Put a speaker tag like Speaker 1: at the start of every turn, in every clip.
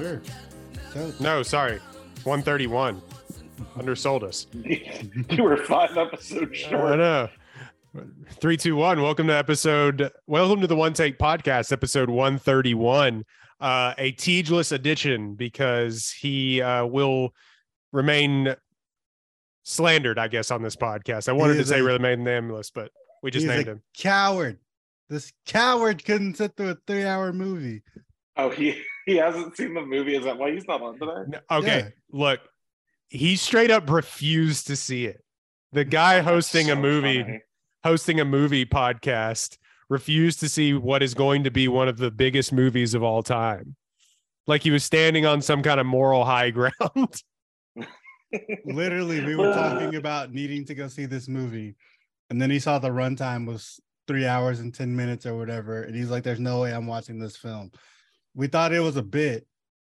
Speaker 1: sure. So,
Speaker 2: No, sorry. 131. Undersold us.
Speaker 3: you were five episodes short.
Speaker 2: I know. Three, two, one. Welcome to episode. Welcome to the One Take Podcast, episode 131. Uh, a Tegeless edition because he uh, will remain slandered, I guess, on this podcast. I wanted to
Speaker 1: is
Speaker 2: say
Speaker 1: a-
Speaker 2: remain nameless, but we just named
Speaker 1: a
Speaker 2: him.
Speaker 1: coward. This coward couldn't sit through a three-hour movie.
Speaker 3: Oh, he he hasn't seen the movie. Is that why he's not on today?
Speaker 2: No, Okay,
Speaker 1: Yeah.
Speaker 2: look, he straight up refused to see it. The guy hosting a movie,
Speaker 3: funny.
Speaker 2: hosting a movie podcast, refused to see what is going to be one of the biggest movies of all time. Like he was standing on some kind of moral high ground.
Speaker 1: Literally, we were talking about needing to go see this movie, and then he saw the runtime was three hours and ten minutes or whatever, and he's like, "There's no way I'm watching this film." We thought it was a bit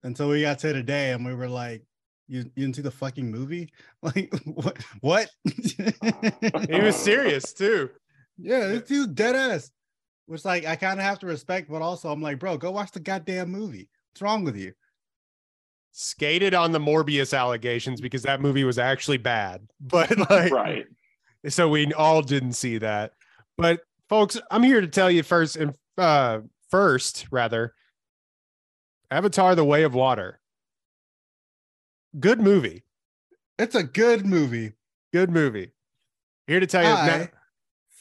Speaker 1: until we got to today, and we were like, "You, you didn't see the fucking movie? Like what? What?"
Speaker 2: he was serious too.
Speaker 1: Yeah, this dude dead ass. Which like I kind of have to respect, but also I'm like, bro, go watch the goddamn movie. What's wrong with you?
Speaker 2: Skated on the Morbius allegations because that movie was actually bad. But like
Speaker 3: right.
Speaker 2: so we all didn't see that. But folks, I'm here to tell you first and uh first rather Avatar the Way of Water. Good movie.
Speaker 1: It's a good movie.
Speaker 2: Good movie. Here to tell you now,
Speaker 1: I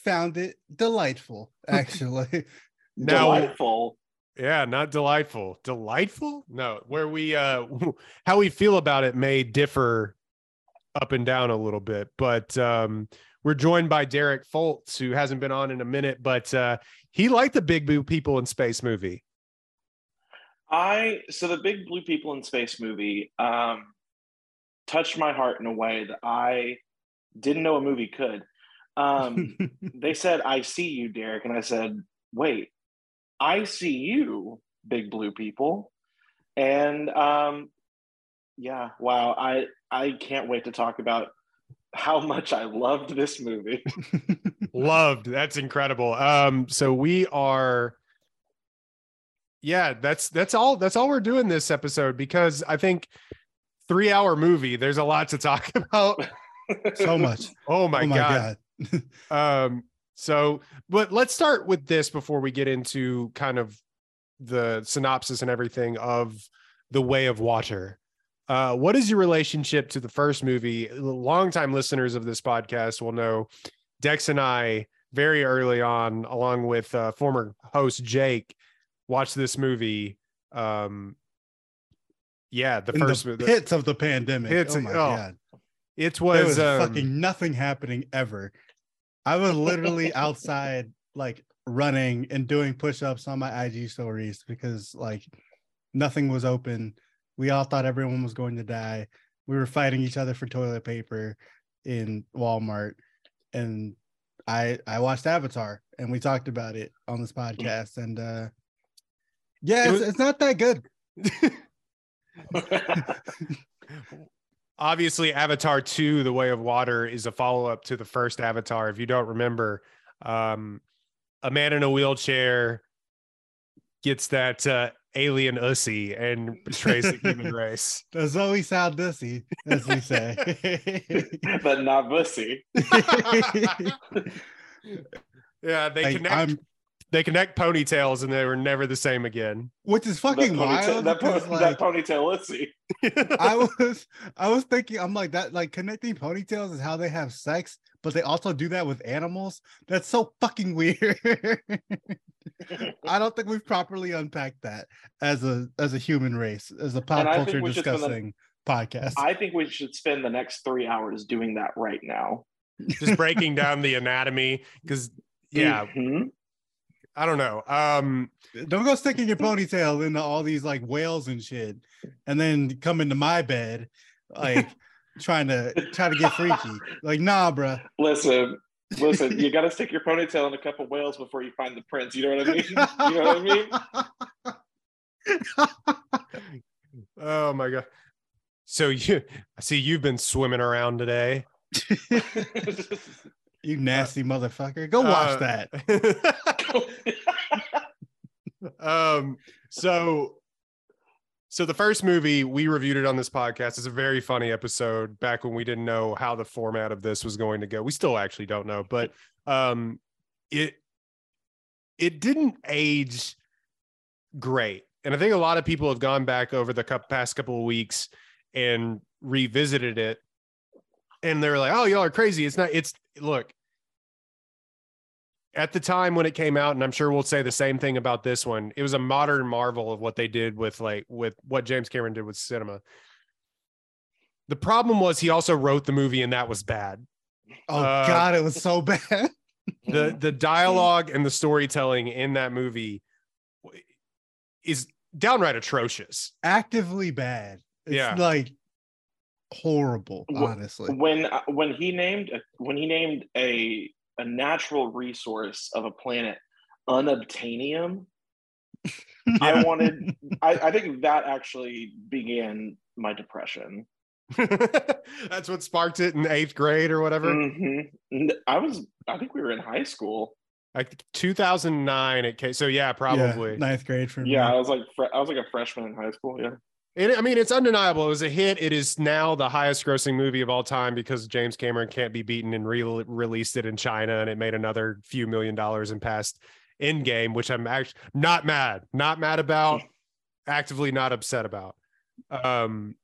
Speaker 1: found it delightful, actually.
Speaker 2: now
Speaker 3: Delightful.
Speaker 2: yeah, not delightful. Delightful? No, where we uh how we feel about it may differ up and down a little bit, but um we're joined by Derek Foltz, who hasn't been on in a minute, but uh he liked the Big Blue People in Space movie.
Speaker 3: I so the big blue people in space movie um touched my heart in a way that I didn't know a movie could. Um they said, I see you, Derek. And I said, wait, I see you, big blue people. And um, yeah, wow. I I can't wait to talk about how much I loved this movie.
Speaker 2: Loved. That's incredible. Um, so we are yeah, that's that's all that's all we're doing this episode because I think three hour movie, there's a lot to talk about.
Speaker 1: so much.
Speaker 2: Oh my,
Speaker 1: oh my
Speaker 2: god.
Speaker 1: god.
Speaker 2: Um, so but let's start with this before we get into kind of the synopsis and everything of the way of water. Uh, what is your relationship to the first movie? Longtime listeners of this podcast will know Dex and I very early on, along with uh, former host Jake, watched this movie. Um, yeah, the
Speaker 1: In
Speaker 2: first
Speaker 1: the pits of the pandemic.
Speaker 2: Pits
Speaker 1: oh my
Speaker 2: oh,
Speaker 1: god.
Speaker 2: It was,
Speaker 1: was
Speaker 2: um,
Speaker 1: fucking nothing happening ever. I was literally outside like running and doing push-ups on my IG stories because like nothing was open. We all thought everyone was going to die. We were fighting each other for toilet paper in Walmart. And I I watched Avatar and we talked about it on this podcast. And uh yeah,
Speaker 2: It
Speaker 1: it's,
Speaker 2: was-
Speaker 1: it's not that good.
Speaker 2: obviously avatar 2 the way of water is a follow-up to the first avatar if you don't remember um a man in a wheelchair gets that uh alien ussy and betrays the human race
Speaker 1: The Zoe Saldussi, as we say.
Speaker 3: but not pussy.
Speaker 2: yeah they
Speaker 1: Like,
Speaker 2: connect
Speaker 1: I'm-
Speaker 2: they connect ponytails and they were never the same again
Speaker 1: which is fucking
Speaker 3: that ponytail,
Speaker 1: wild.
Speaker 3: that,
Speaker 1: because,
Speaker 3: po-
Speaker 1: like,
Speaker 3: that ponytail pussy.
Speaker 1: I was I was thinking I'm like that like connecting ponytails is how they have sex, but they also do that with animals. That's so fucking weird. I don't think we've properly unpacked that as a as a human race, as a pop
Speaker 3: And I think
Speaker 1: culture
Speaker 3: we should spend the-
Speaker 1: discussing podcast.
Speaker 3: I think we should spend the next three hours doing that right now.
Speaker 2: Just breaking down the anatomy because yeah,
Speaker 3: Mhm.
Speaker 2: I don't know. Um,
Speaker 1: Don't go sticking your ponytail into all these like whales and shit, and then come into my bed like trying to try to get freaky. Like, nah, bruh.
Speaker 3: Listen, listen. You got to stick your ponytail in a couple whales before you find the prince. You know what I mean? You know what I mean?
Speaker 2: oh my god. So you I see you've been swimming around today.
Speaker 1: you nasty motherfucker. Go watch
Speaker 2: Uh,
Speaker 1: that.
Speaker 2: um so so the first movie we reviewed it on this podcast is a very funny episode back when we didn't know how the format of this was going to go. We still actually don't know but um it it didn't age great. And i think a lot of people have gone back over the past couple of weeks and revisited it. And they're like oh y'all are crazy. It's not it's look at the time when it came out and i'm sure we'll say the same thing about this one it was a modern marvel of what they did with like with what james cameron did with cinema the problem was he also wrote the movie and that was bad
Speaker 1: Oh
Speaker 2: uh,
Speaker 1: god, it was so bad.
Speaker 2: the the dialogue and the storytelling in that movie is downright atrocious
Speaker 1: Actively bad. It's
Speaker 2: Yeah.
Speaker 1: like horrible, honestly.
Speaker 3: when uh, when he named when he named a a natural resource of a planet unobtainium, I wanted. I, I think that actually began my depression.
Speaker 2: that's what sparked it in eighth grade or whatever
Speaker 3: Mhm. N- I was. I think we were in high school.
Speaker 2: like 2009 it came so yeah
Speaker 1: Yeah,
Speaker 2: probably
Speaker 1: ninth grade for me.
Speaker 3: Yeah, I was like fre- I was like a freshman in high school. Yeah.
Speaker 2: It, I mean, it's undeniable. It was a hit. It is now the highest grossing movie of all time because James Cameron can't be beaten and re- released it in China and it made another few million dollars and passed Endgame, which I'm actually not mad, not mad about, actively not upset about. Um,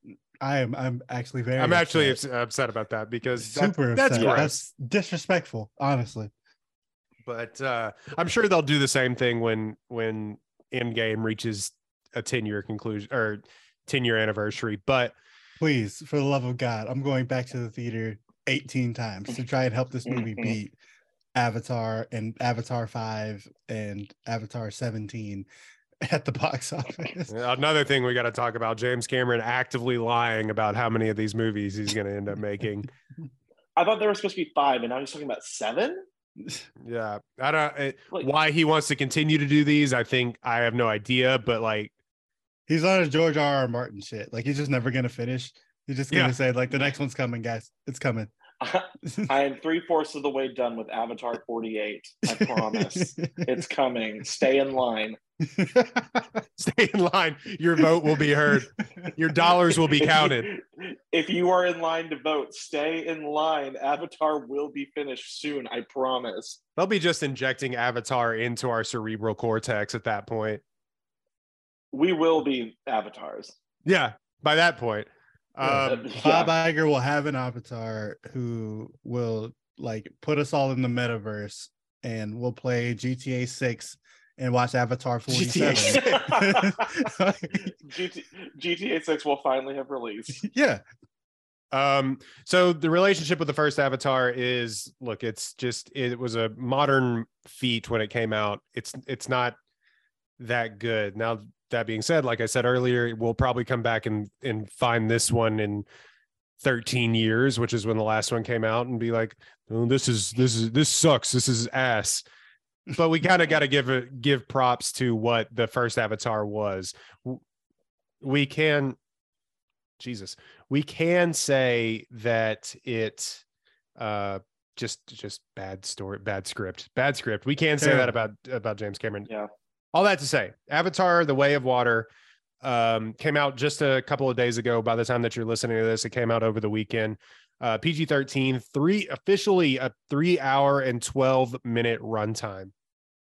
Speaker 1: I am. I'm actually very.
Speaker 2: I'm actually
Speaker 1: upset.
Speaker 2: upset about that because that-
Speaker 1: super.
Speaker 2: that's
Speaker 1: upset. That's disrespectful, honestly.
Speaker 2: But uh, I'm sure they'll do the same thing when when Endgame reaches a 10 year conclusion or 10 year anniversary. But
Speaker 1: Please, for the love of God, I'm going back to the theater 18 times to try and help this movie
Speaker 3: Mhm.
Speaker 1: beat Avatar and Avatar 5 and Avatar 17 at the box office.
Speaker 2: Another thing we got to talk about James Cameron actively lying about how many of these movies he's going to end up making.
Speaker 3: I thought there were supposed to be five, and now he's talking about seven.
Speaker 2: Yeah. I don't, it,
Speaker 3: Like-
Speaker 2: why he wants to continue to do these, I think I have no idea, but like,
Speaker 1: He's on a George R. R. Martin shit. Like he's just never gonna finish. He's just gonna
Speaker 2: Yeah.
Speaker 1: say like the next one's coming, guys. It's coming.
Speaker 3: I am three fourths of the way done with Avatar 48. I promise. it's coming. Stay in line.
Speaker 2: stay in line. Your vote will be heard. Your dollars will be counted.
Speaker 3: If you are in line to vote, stay in line. Avatar will be finished soon. I promise.
Speaker 2: They'll be just injecting Avatar into our cerebral cortex at that point.
Speaker 3: We will be avatars.
Speaker 2: Yeah. By that point. Um,
Speaker 1: Bob Iger will have an avatar who will like put us all in the metaverse and we'll play GTA 6 and watch Avatar 47.
Speaker 3: GT, GTA 6 will finally have released.
Speaker 1: yeah.
Speaker 2: Um, so the relationship with the first Avatar is look, it's just it was a modern feat when it came out. It's it's not that good. Now that being said, like I said earlier, we'll probably come back and and find this one in 13 years, which is when the last one came out, and be like, oh, this is this is this sucks. This is ass. But we kind of got to give it give props to what the first Avatar was. We can Jesus, we can say that it uh just just bad story, bad script, bad script. We can say that about about James Cameron.
Speaker 3: Yeah.
Speaker 2: All that to say, Avatar: The Way of Water um came out just a couple of days ago. By the time that you're listening to this, it came out over the weekend. Uh PG-13, three officially a three hour and 12 minute runtime.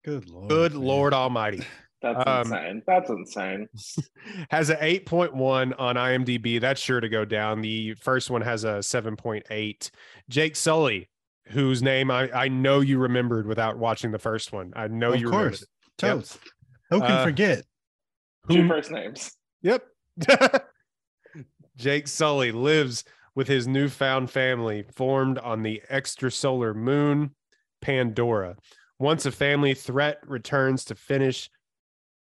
Speaker 1: Good lord.
Speaker 2: Good
Speaker 1: man.
Speaker 2: Lord Almighty.
Speaker 3: That's
Speaker 2: Um,
Speaker 3: insane. That's insane.
Speaker 2: has an 8.1 on IMDb. That's sure to go down. The first one has a 7.8. Jake Sully, whose name I, I know you remembered without watching the first one. I know
Speaker 1: Of
Speaker 2: you remembered
Speaker 1: course.
Speaker 2: it.
Speaker 1: Toast. Who can
Speaker 2: Uh,
Speaker 1: forget?
Speaker 3: Two
Speaker 2: Who-
Speaker 3: first names.
Speaker 2: Yep. Jake Sully lives with his newfound family formed on the extrasolar moon Pandora. Once a family threat returns to finish,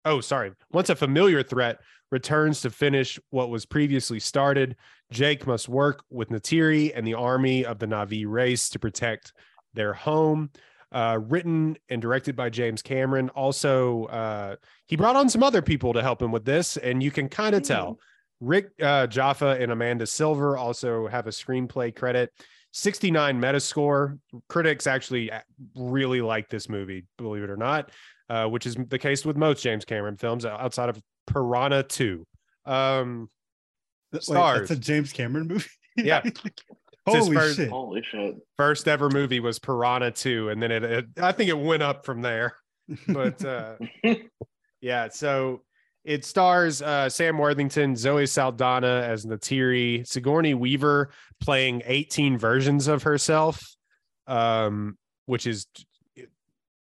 Speaker 2: oh, sorry. Once a familiar threat returns to finish what was previously started, Jake must work with Neytiri and the army of the Na'vi race to protect their home. Uh, written and directed by James Cameron. Also, uh, he brought on some other people to help him with this, and you can kind of tell. Rick uh, Jaffa and Amanda Silver also have a screenplay credit. 69 Metascore. Critics actually uh, really like this movie, believe it or not, uh, which is the case with most James Cameron films outside of Piranha 2. Um,
Speaker 1: Wait,
Speaker 2: Stars.
Speaker 1: that's a James Cameron movie.
Speaker 2: Yeah. His
Speaker 1: Holy
Speaker 2: first-
Speaker 1: shit!
Speaker 3: Holy shit.
Speaker 2: first ever movie was Piranha 2, and then it, it I think it went up from there. But uh, yeah, so it stars uh, Sam Worthington, Zoe Saldana as Neytiri, Sigourney Weaver playing 18 versions of herself, um, which is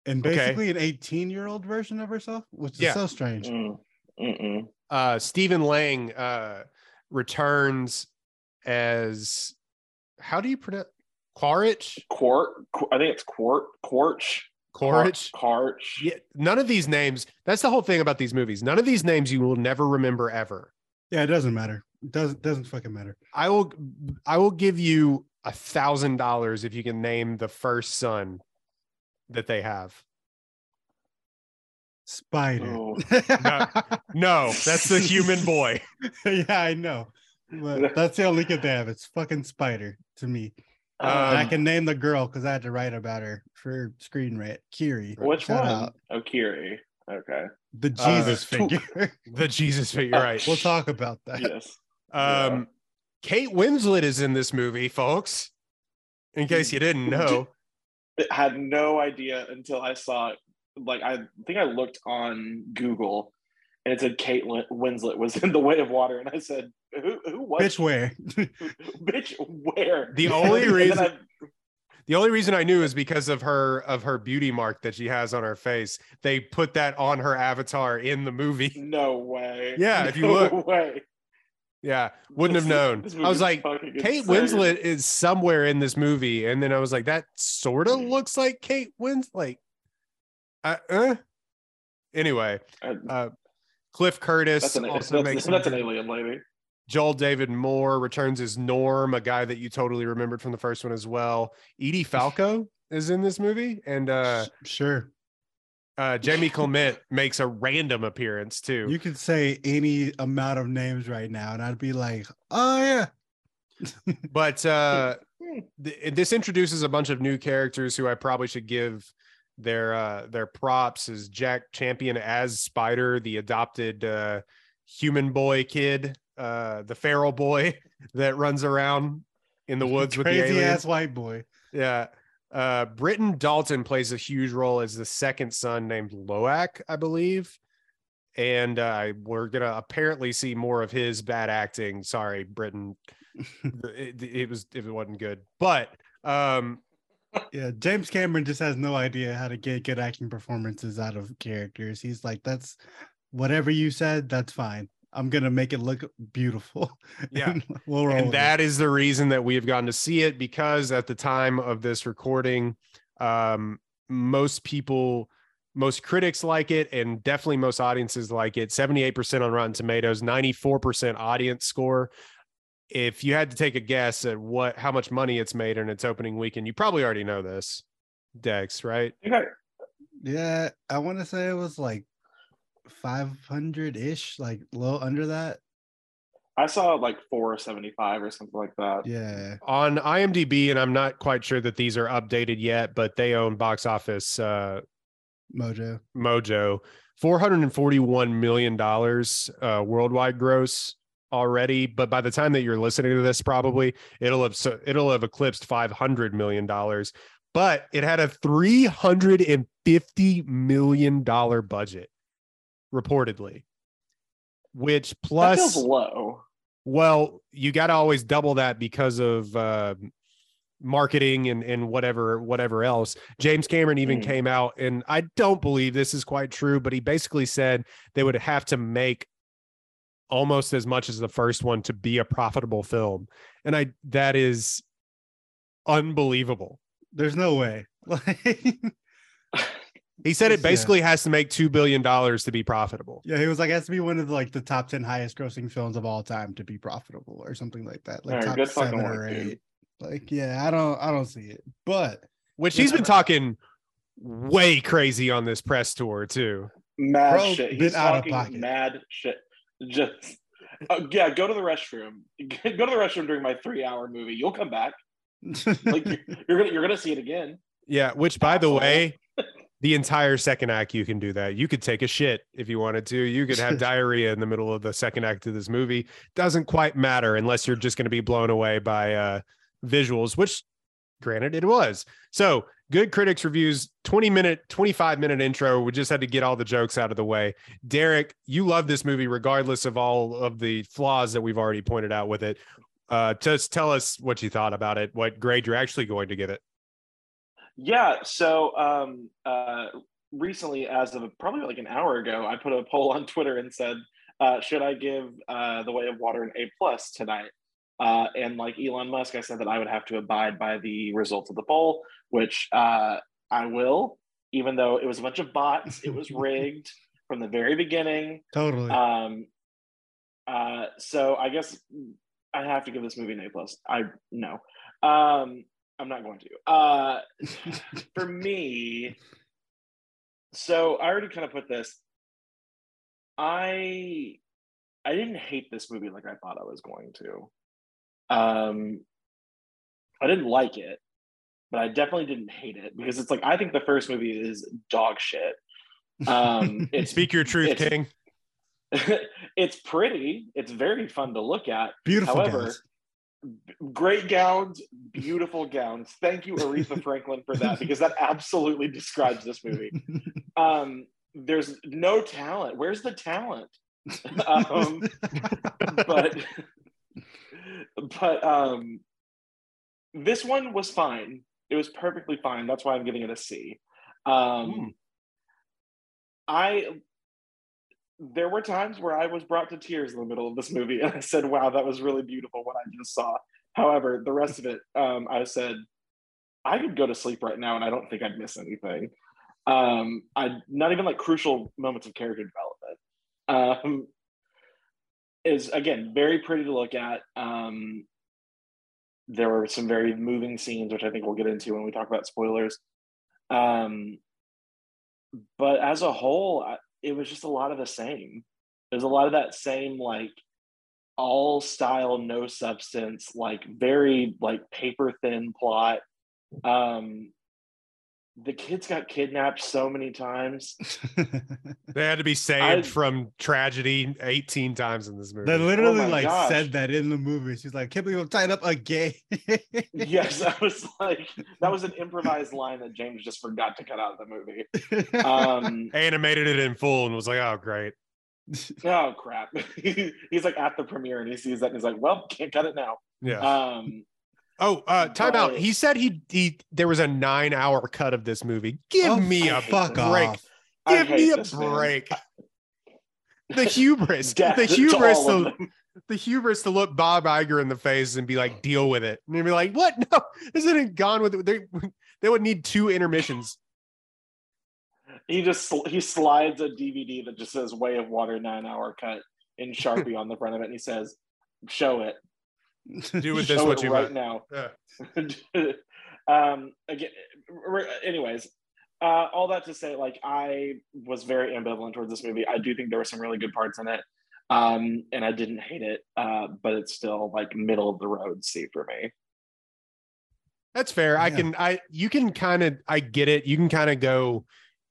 Speaker 1: and
Speaker 2: okay.
Speaker 1: basically an 18 year old version of herself, which is
Speaker 2: Yeah.
Speaker 1: so strange.
Speaker 3: Mm,
Speaker 2: uh, Stephen Lang uh, returns as how do you pronounce Quaritch?
Speaker 3: Quart. Qu- I think it's Quart. Quartch.
Speaker 2: Quaritch?
Speaker 3: Quartch.
Speaker 2: Yeah, none of these names. That's the whole thing about these movies. None of these names you will never remember ever.
Speaker 1: Yeah, it doesn't matter. It doesn't doesn't fucking matter.
Speaker 2: I will I will give you a thousand dollars if you can name the first son that they have.
Speaker 1: Spider.
Speaker 3: Oh.
Speaker 2: No, that's the human boy.
Speaker 1: yeah, I know. But that's the only kid they have. It's fucking Spider to me.
Speaker 2: Um,
Speaker 1: I can name the girl because I had to write about her for Screen Rant. Kiri.
Speaker 3: Which
Speaker 1: Shout
Speaker 3: one?
Speaker 1: out.
Speaker 3: Oh, Kiri. Okay.
Speaker 1: The
Speaker 2: Uh,
Speaker 1: Jesus figure.
Speaker 2: The Jesus figure, right?
Speaker 1: we'll talk about that.
Speaker 3: Yes.
Speaker 2: Um, Kate Winslet is in this movie, folks. In case you didn't know,
Speaker 3: had no idea until I saw it. Like I think I looked on Google, and it said Kate Winslet was in The Way of Water, and I said, "Who? Who was?
Speaker 1: Bitch, where?
Speaker 3: Bitch, where?"
Speaker 2: The only reason-
Speaker 3: I-
Speaker 2: the only reason I knew is because of her of her beauty mark that she has on her face. They put that on her avatar in the movie.
Speaker 3: no way.
Speaker 2: Yeah, if you
Speaker 3: No
Speaker 2: look.
Speaker 3: way.
Speaker 2: Yeah, wouldn't have known. I was like, Kate
Speaker 3: insane.
Speaker 2: Winslet is somewhere in this movie, and then I was like, that sort of looks like Kate Winslet. Uh, uh. Anyway,
Speaker 3: uh,
Speaker 2: Cliff Curtis
Speaker 3: that's an,
Speaker 2: also
Speaker 3: that's,
Speaker 2: makes
Speaker 3: that's an alien lady.
Speaker 2: Joel David Moore returns as Norm, a guy that you totally remembered from the first one as well. Edie Falco is in this movie, and uh,
Speaker 1: sure.
Speaker 2: uh, Jamie Clement makes a random appearance too.
Speaker 1: You could say any amount of names right now, and I'd be like, oh yeah.
Speaker 2: but uh th- this introduces a bunch of new characters who I probably should give their uh their props is Jack Champion as Spider, the adopted uh human boy kid, uh the feral boy that runs around in the woods with the
Speaker 1: Crazy ass white boy.
Speaker 2: Yeah. Uh Britton Dalton plays a huge role as the second son named Lo'ak, I believe. And uh, we're gonna apparently see more of his bad acting. Sorry, Britton. it, it was if it wasn't good. But um
Speaker 1: Yeah, James Cameron just has no idea how to get good acting performances out of characters. He's like, that's whatever you said, that's fine. I'm gonna make it look beautiful.
Speaker 2: Yeah.
Speaker 1: And we'll
Speaker 2: and
Speaker 1: with it.
Speaker 2: that is the reason that we have gotten to see it because at the time of this recording um most people most critics like it and definitely most audiences like it 78% on rotten tomatoes 94% audience score if you had to take a guess at what how much money it's made in its opening weekend you probably already know this dex right
Speaker 3: I
Speaker 1: Yeah, I want to say it was like 500 ish, like low under that.
Speaker 3: I saw like 475 or something like that.
Speaker 1: Yeah.
Speaker 2: on imdb and i'm not quite sure that these are updated yet but they own box office uh
Speaker 1: Mojo.
Speaker 2: Mojo, four hundred and forty-one million dollars uh, worldwide gross already. But by the time that you're listening to this, probably it'll have so it'll have eclipsed five hundred million dollars. But it had a three hundred and fifty million dollar budget, reportedly. Which
Speaker 3: That
Speaker 2: plus
Speaker 3: feels low.
Speaker 2: well, you got to always double that because of uh, marketing and and whatever whatever else. James Cameron even
Speaker 3: Mm.
Speaker 2: came out and I don't believe this is quite true, but he basically said they would have to make almost as much as the first one to be a profitable film. And I that is unbelievable.
Speaker 1: There's no way.
Speaker 2: He said it
Speaker 1: Yeah.
Speaker 2: basically has to make 2 billion dollars to be profitable.
Speaker 1: yeah, he was like, it has to be one of the, like the top ten highest grossing films of all time to be profitable or something like that. Like
Speaker 3: Alright,
Speaker 1: top
Speaker 3: good fucking
Speaker 1: seven
Speaker 3: work,
Speaker 1: or
Speaker 3: dude.
Speaker 1: eight. Like, yeah, I don't, I don't see it. But
Speaker 2: Which he's been talking way crazy on this press tour too.
Speaker 3: mad
Speaker 1: Bro,
Speaker 3: shit.
Speaker 1: been
Speaker 3: He's
Speaker 1: out of
Speaker 3: talking
Speaker 1: pocket.
Speaker 3: mad shit. Just uh, yeah, go to the restroom. Go to the restroom during my three-hour movie. You'll come back. Like you're, you're gonna you're gonna see it again.
Speaker 2: Yeah, which by the way, the entire second act you can do that. You could take a shit if you wanted to. You could have diarrhea in the middle of the second act of this movie. Doesn't quite matter unless you're just going to be blown away by uh visuals, which granted it was. So, good critics reviews 20 minute 25 minute intro. We just had to get all the jokes out of the way. Derek, you love this movie regardless of all of the flaws that we've already pointed out with it. Uh just tell us what you thought about it, what grade you're actually going to give it.
Speaker 3: Yeah. So um, uh, recently, as of probably like an hour ago, I put a poll on Twitter and said, uh, "Should I give uh, The Way of Water an A plus tonight?" Uh, and like Elon Musk, I said that I would have to abide by the results of the poll, which uh, I will, even though it was a bunch of bots. It was rigged from the very beginning.
Speaker 1: totally.
Speaker 3: Um, uh, so I guess I have to give this movie an A plus. I no, um, I'm not going to. Uh, for me, so I already kind of put this. I I didn't hate this movie like I thought I was going to. Um, I didn't like it, but I definitely didn't hate it because it's like I think the first movie is dog shit. Um, it's
Speaker 2: Speak your truth,
Speaker 3: it's-
Speaker 2: King.
Speaker 3: it's pretty. It's very fun to look at.
Speaker 1: Beautiful
Speaker 3: However,
Speaker 1: gowns.
Speaker 3: great gowns, beautiful gowns. Thank you, Aretha Franklin, for that because that absolutely describes this movie. Um, there's no talent. Where's the talent? um, but but um, this one was fine. It was perfectly fine. That's why I'm giving it a C. Um,
Speaker 2: Hmm.
Speaker 3: I there were times where I was brought to tears in the middle of this movie, and I said, "Wow, that was really beautiful." What I just saw. However, the rest of it, um, I said, I could go to sleep right now, and I don't think I'd miss anything. Um, I not even like crucial moments of character development. Um, is again very pretty to look at. Um, there were some very moving scenes, which I think we'll get into when we talk about spoilers. Um, but as a whole, it was just a lot of the same. There's a lot of that same like all style, no substance, like very like paper thin plot. Um, the kids got kidnapped so many times.
Speaker 2: They had to be saved
Speaker 3: I-
Speaker 2: from tragedy 18 times in this movie.
Speaker 1: They literally
Speaker 3: Oh
Speaker 1: like
Speaker 3: gosh.
Speaker 1: said that in the movie. She's like, "Can't believe I'm tied up a gay."
Speaker 3: yes, I was like, that was an improvised line that James just forgot to cut out of the movie. Um,
Speaker 2: Animated it in full and was like, oh, great.
Speaker 3: oh crap! he's like at the premiere and he sees that and he's like, well, can't cut it now.
Speaker 2: Yeah.
Speaker 3: Um,
Speaker 2: oh, uh, time out. He said he, he there was a nine hour cut of this movie. Give
Speaker 1: Oh,
Speaker 2: me
Speaker 3: I
Speaker 2: a
Speaker 3: hate
Speaker 1: fuck
Speaker 2: break.
Speaker 1: off.
Speaker 2: Give me a
Speaker 3: this, man.
Speaker 2: break. The hubris.
Speaker 3: Death
Speaker 2: the hubris
Speaker 3: all of
Speaker 2: to, the hubris to look Bob Iger in the face and be like, deal with it. And they'd be like, what? No, isn't it gone with it? They, they would need two intermissions.
Speaker 3: He just he slides a DVD that just says "Way of Water" nine hour cut in Sharpie on the front of it, and he says, "Show it,
Speaker 2: Do with this what you
Speaker 3: right
Speaker 2: want.
Speaker 3: now."
Speaker 2: Yeah.
Speaker 3: um, again, re- anyways, uh, all that to say, like I was very ambivalent towards this movie. I do think there were some really good parts in it, um, and I didn't hate it, uh, but it's still like middle of the road C for me.
Speaker 2: That's fair. I can I you can kind of I get it. You can kind of go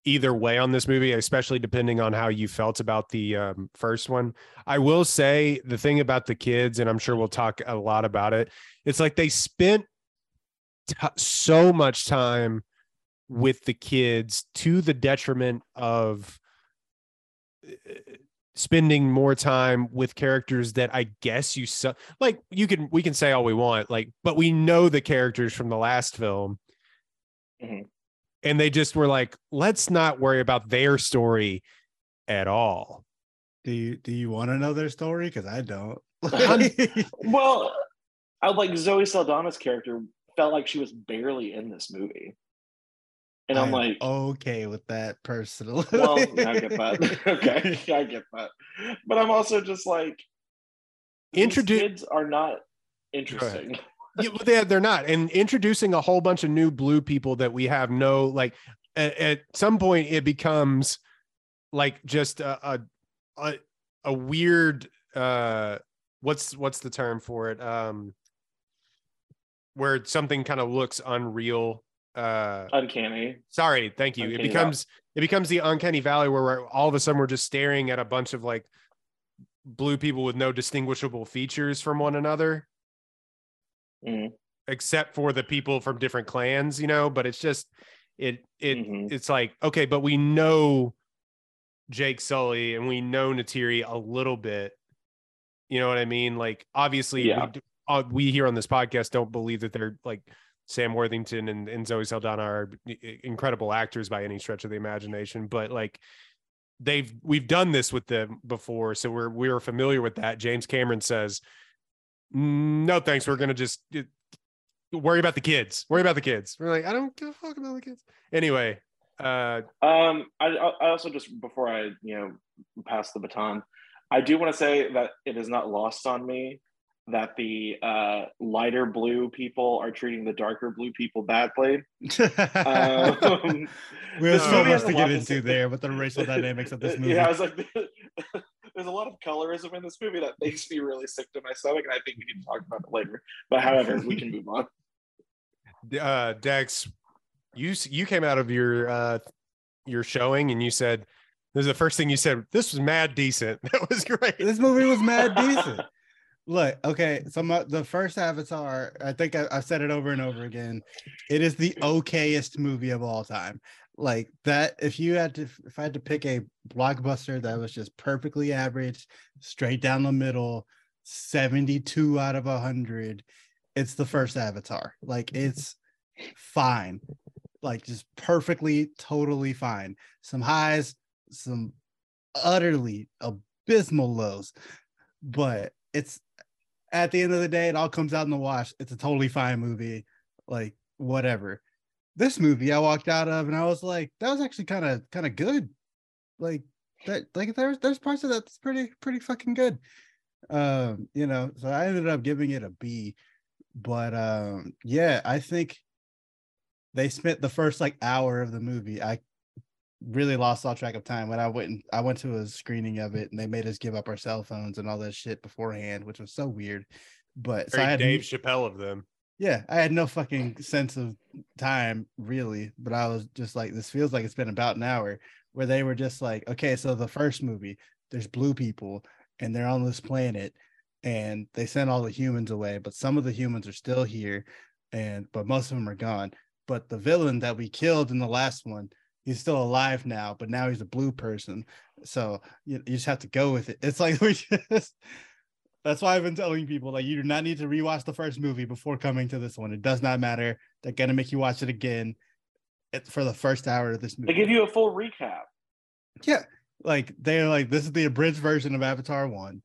Speaker 2: either way on this movie, especially depending on how you felt about the um, first one. I will say the thing about the kids, and I'm sure we'll talk a lot about it. It's like they spent t- so much time with the kids to the detriment of uh, spending more time with characters that I guess you so like you can we can say all we want like but we know the characters from the last film
Speaker 3: Mhm.
Speaker 2: And they just were like let's not worry about their story at all
Speaker 1: Do you do you want to know their story? Because I don't.
Speaker 3: Well, I like Zoe Saldana's character felt like she was barely in this movie, and I'm like,
Speaker 1: okay with that personally.
Speaker 3: well, I get that. okay, I get that, but I'm also just like, these
Speaker 2: Introdu-
Speaker 3: kids are not interesting.
Speaker 2: Yeah, well, they, they're not. And introducing a whole bunch of new blue people that we have no like at, at some point it becomes like just a a, a, a weird uh what's what's the term for it? Um where something kind of looks unreal uh
Speaker 3: Uncanny.
Speaker 2: sorry thank you. It
Speaker 3: Uncanny
Speaker 2: becomes it becomes the uncanny valley where we're, all of a sudden we're just staring at a bunch of like blue people with no distinguishable features from one another
Speaker 3: Mhm.
Speaker 2: except for the people from different clans, you know, but it's just it it
Speaker 3: Mhm.
Speaker 2: it's like okay, but we know Jake Sully and we know Neytiri a little bit. You know what I mean? Like obviously
Speaker 3: Yeah.
Speaker 2: we, do- uh, we here on this podcast don't believe that they're like Sam Worthington and, and Zoe Saldana are incredible actors by any stretch of the imagination, but like they've we've done this with them before, so we're we're familiar with that. James Cameron says, "No, thanks. We're gonna just uh, worry about the kids. Worry about the kids." We're like, I don't give a fuck about the kids. Anyway, uh,
Speaker 3: Um, I, I also just before I you know pass the baton, I do want to say that it is not lost on me that the uh, lighter blue people are treating the darker blue people badly. Um,
Speaker 1: we have
Speaker 3: this
Speaker 1: so
Speaker 3: movie
Speaker 1: much
Speaker 3: has
Speaker 1: to get into there with the racial dynamics of this movie.
Speaker 3: Yeah, I was like, there's a lot of colorism in this movie that makes me really sick to my stomach, and I think we can talk about it later. But however, we can move on.
Speaker 2: uh, Dex, you you came out of your uh, your showing and you said this is the first thing you said. This was mad decent. That was great.
Speaker 1: this movie was mad decent. Look, okay, so my, the first Avatar, I think I, I've said it over and over again. It is the okayest movie of all time. Like that, if you had to, if I had to pick a blockbuster that was just perfectly average, straight down the middle, 72 out of 100, it's the first Avatar. Like it's fine, like just perfectly, totally fine. Some highs, some utterly abysmal lows, but it's at the end of the day, it all comes out in the wash. It's a totally fine movie, like whatever. This movie I walked out of and I was like, that was actually kind of kind of good. Like that, like there's there's parts of that's pretty pretty fucking good. Um, you know, so I ended up giving it a B. But um, yeah, I think they spent the first like hour of the movie. I really lost all track of time when I went and I went to a screening of it and they made us give up our cell phones and all that shit beforehand, which was so weird. But so I had
Speaker 2: Dave Chappelle of them.
Speaker 1: yeah, I had no fucking sense of time really, but I was just like, this feels like it's been about an hour where they were just like, okay, so the first movie, there's blue people and they're on this planet and they sent all the humans away, but some of the humans are still here and but most of them are gone. But the villain that we killed in the last one, he's still alive now, but now he's a blue person. So you, you just have to go with it. It's like we just that's why I've been telling people like you do not need to rewatch the first movie before coming to this one. It does not matter. They're gonna make you watch it again for the first hour of this movie.
Speaker 3: They give you a full recap.
Speaker 1: yeah, like they're like this is the abridged version of Avatar one,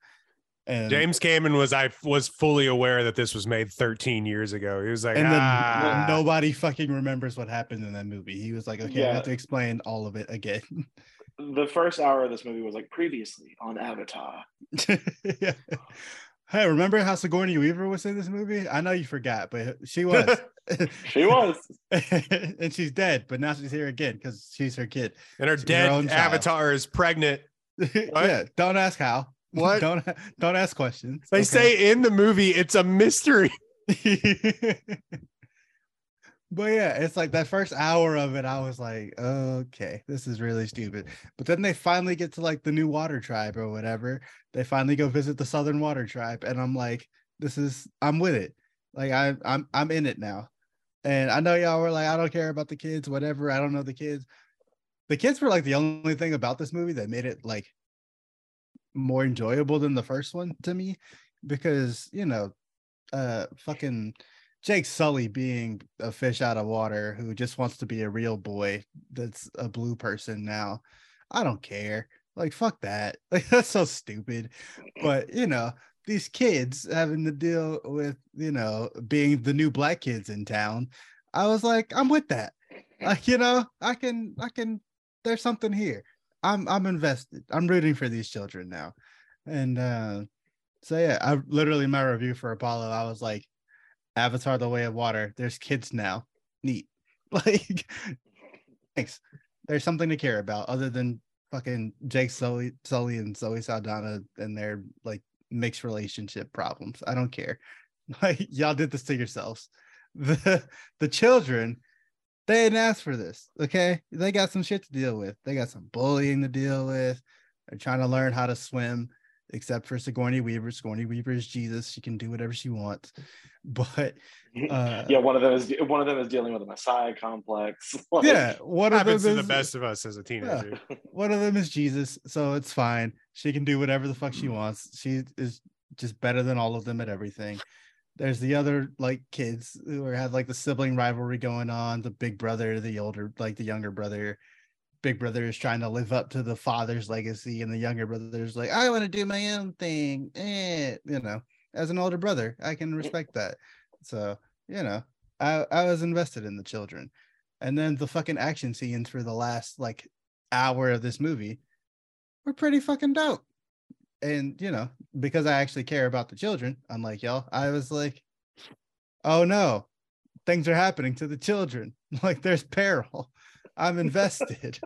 Speaker 1: and
Speaker 2: James Cameron was I was fully aware that this was made 13 years ago. He was like,
Speaker 1: and then
Speaker 2: ah.
Speaker 1: nobody fucking remembers what happened in that movie. He was like, okay, I have to explain all of it again.
Speaker 3: The first hour of this movie was like previously on Avatar.
Speaker 1: yeah. Hey, remember how Sigourney Weaver was in this movie? I know you forgot, but she was.
Speaker 3: She was.
Speaker 1: and she's dead, but now she's here again because she's her kid.
Speaker 2: and her
Speaker 1: She's her
Speaker 2: dead
Speaker 1: own child.
Speaker 2: avatar is pregnant.
Speaker 1: yeah, don't ask how.
Speaker 2: What?
Speaker 1: don't don't ask questions.
Speaker 2: They
Speaker 1: okay?
Speaker 2: say in the movie it's a mystery.
Speaker 1: but yeah, it's like that first hour of it, I was like, okay, this is really stupid. But then they finally get to like the new water tribe or whatever. They finally go visit the Southern Water Tribe, and I'm like, this is I'm with it. Like I I'm I'm in it now. And I know y'all were like, I don't care about the kids, whatever. I don't know the kids. The kids were like the only thing about this movie that made it like more enjoyable than the first one to me because you know uh fucking Jake Sully being a fish out of water who just wants to be a real boy that's a blue person now. I don't care. Like fuck that. Like that's so stupid. But you know, these kids having to deal with, you know, being the new black kids in town. I was like, I'm with that. Like, you know, I can I can there's something here. I'm I'm invested. I'm rooting for these children now. And uh so yeah, I literally my review for Apollo, I was like, Avatar the Way of Water, there's kids now. Neat. Like thanks. There's something to care about other than fucking Jake Sully, Sully and Zoe Saldana and their like mixed relationship problems. I don't care. Like y'all did this to yourselves. The the children, they didn't ask for this. Okay. They got some shit to deal with. They got some bullying to deal with. They're trying to learn how to swim, except for Sigourney Weaver. Sigourney Weaver is Jesus. She can do whatever she wants. But uh,
Speaker 3: yeah, one of them is one of them is dealing with a messiah complex. Like,
Speaker 1: yeah, one of them
Speaker 2: happens to the
Speaker 1: is-
Speaker 2: best of us as a teenager.
Speaker 1: one of them is Jesus, so it's fine. She can do whatever the fuck she wants. She is just better than all of them at everything. There's the other like kids who have like the sibling rivalry going on. The big brother, the older, like the younger brother. Big brother is trying to live up to the father's legacy, and the younger brother is like, I want to do my own thing. Eh, you know, as an older brother, I can respect that. So, you know, I, I was invested in the children. And then the fucking action scenes for the last like hour of this movie were pretty fucking dope. And you know, because I actually care about the children, unlike y'all, I was like, oh no, things are happening to the children. Like there's peril. I'm invested.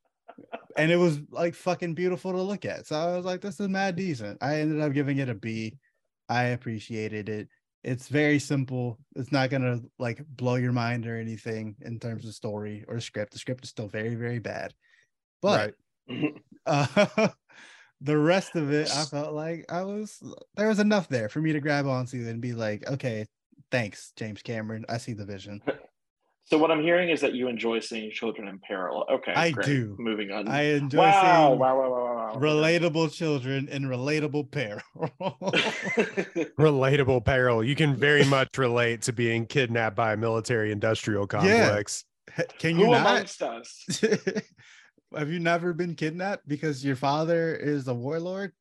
Speaker 1: and it was like fucking beautiful to look at. So I was like, this is mad decent. I ended up giving it a B. I appreciated it. It's very simple. It's not gonna like blow your mind or anything in terms of story or script. The script is still very, very bad. But uh, the rest of it, I felt like I was there was enough there for me to grab onto and be like, okay, thanks, James Cameron. I see the vision.
Speaker 3: So what I'm hearing is that you enjoy seeing children in peril. Okay,
Speaker 1: I
Speaker 3: great.
Speaker 1: do.
Speaker 3: Moving on.
Speaker 1: I enjoy
Speaker 3: wow,
Speaker 1: seeing
Speaker 3: wow, wow, wow, wow, wow.
Speaker 1: relatable children in relatable peril.
Speaker 2: Relatable peril. You can very much relate to being kidnapped by a military industrial complex.
Speaker 1: Can you
Speaker 3: Who
Speaker 1: not?
Speaker 3: amongst us?
Speaker 1: Have you never been kidnapped because your father is a warlord?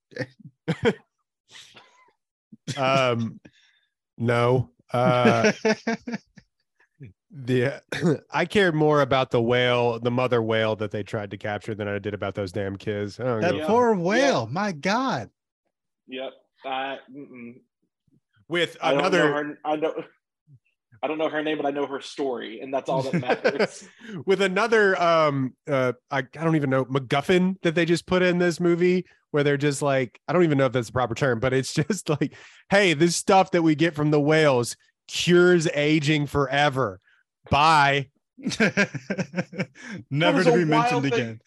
Speaker 2: Um, no. Uh, the I cared more about the whale, the mother whale that they tried to capture than I did about those damn kids. I don't
Speaker 1: that
Speaker 2: give
Speaker 3: Yeah.
Speaker 1: poor whale. My God.
Speaker 3: Yep. I, mm-mm.
Speaker 2: with
Speaker 3: I don't
Speaker 2: another
Speaker 3: her. I know. I don't know her name, but I know her story, and that's all that matters.
Speaker 2: with another um uh I, I don't even know MacGuffin that they just put in this movie where they're just like I don't even know if that's the proper term, but it's just like, hey, this stuff that we get from the whales cures aging forever. Bye.
Speaker 1: Never to be mentioned
Speaker 3: thing.
Speaker 1: again.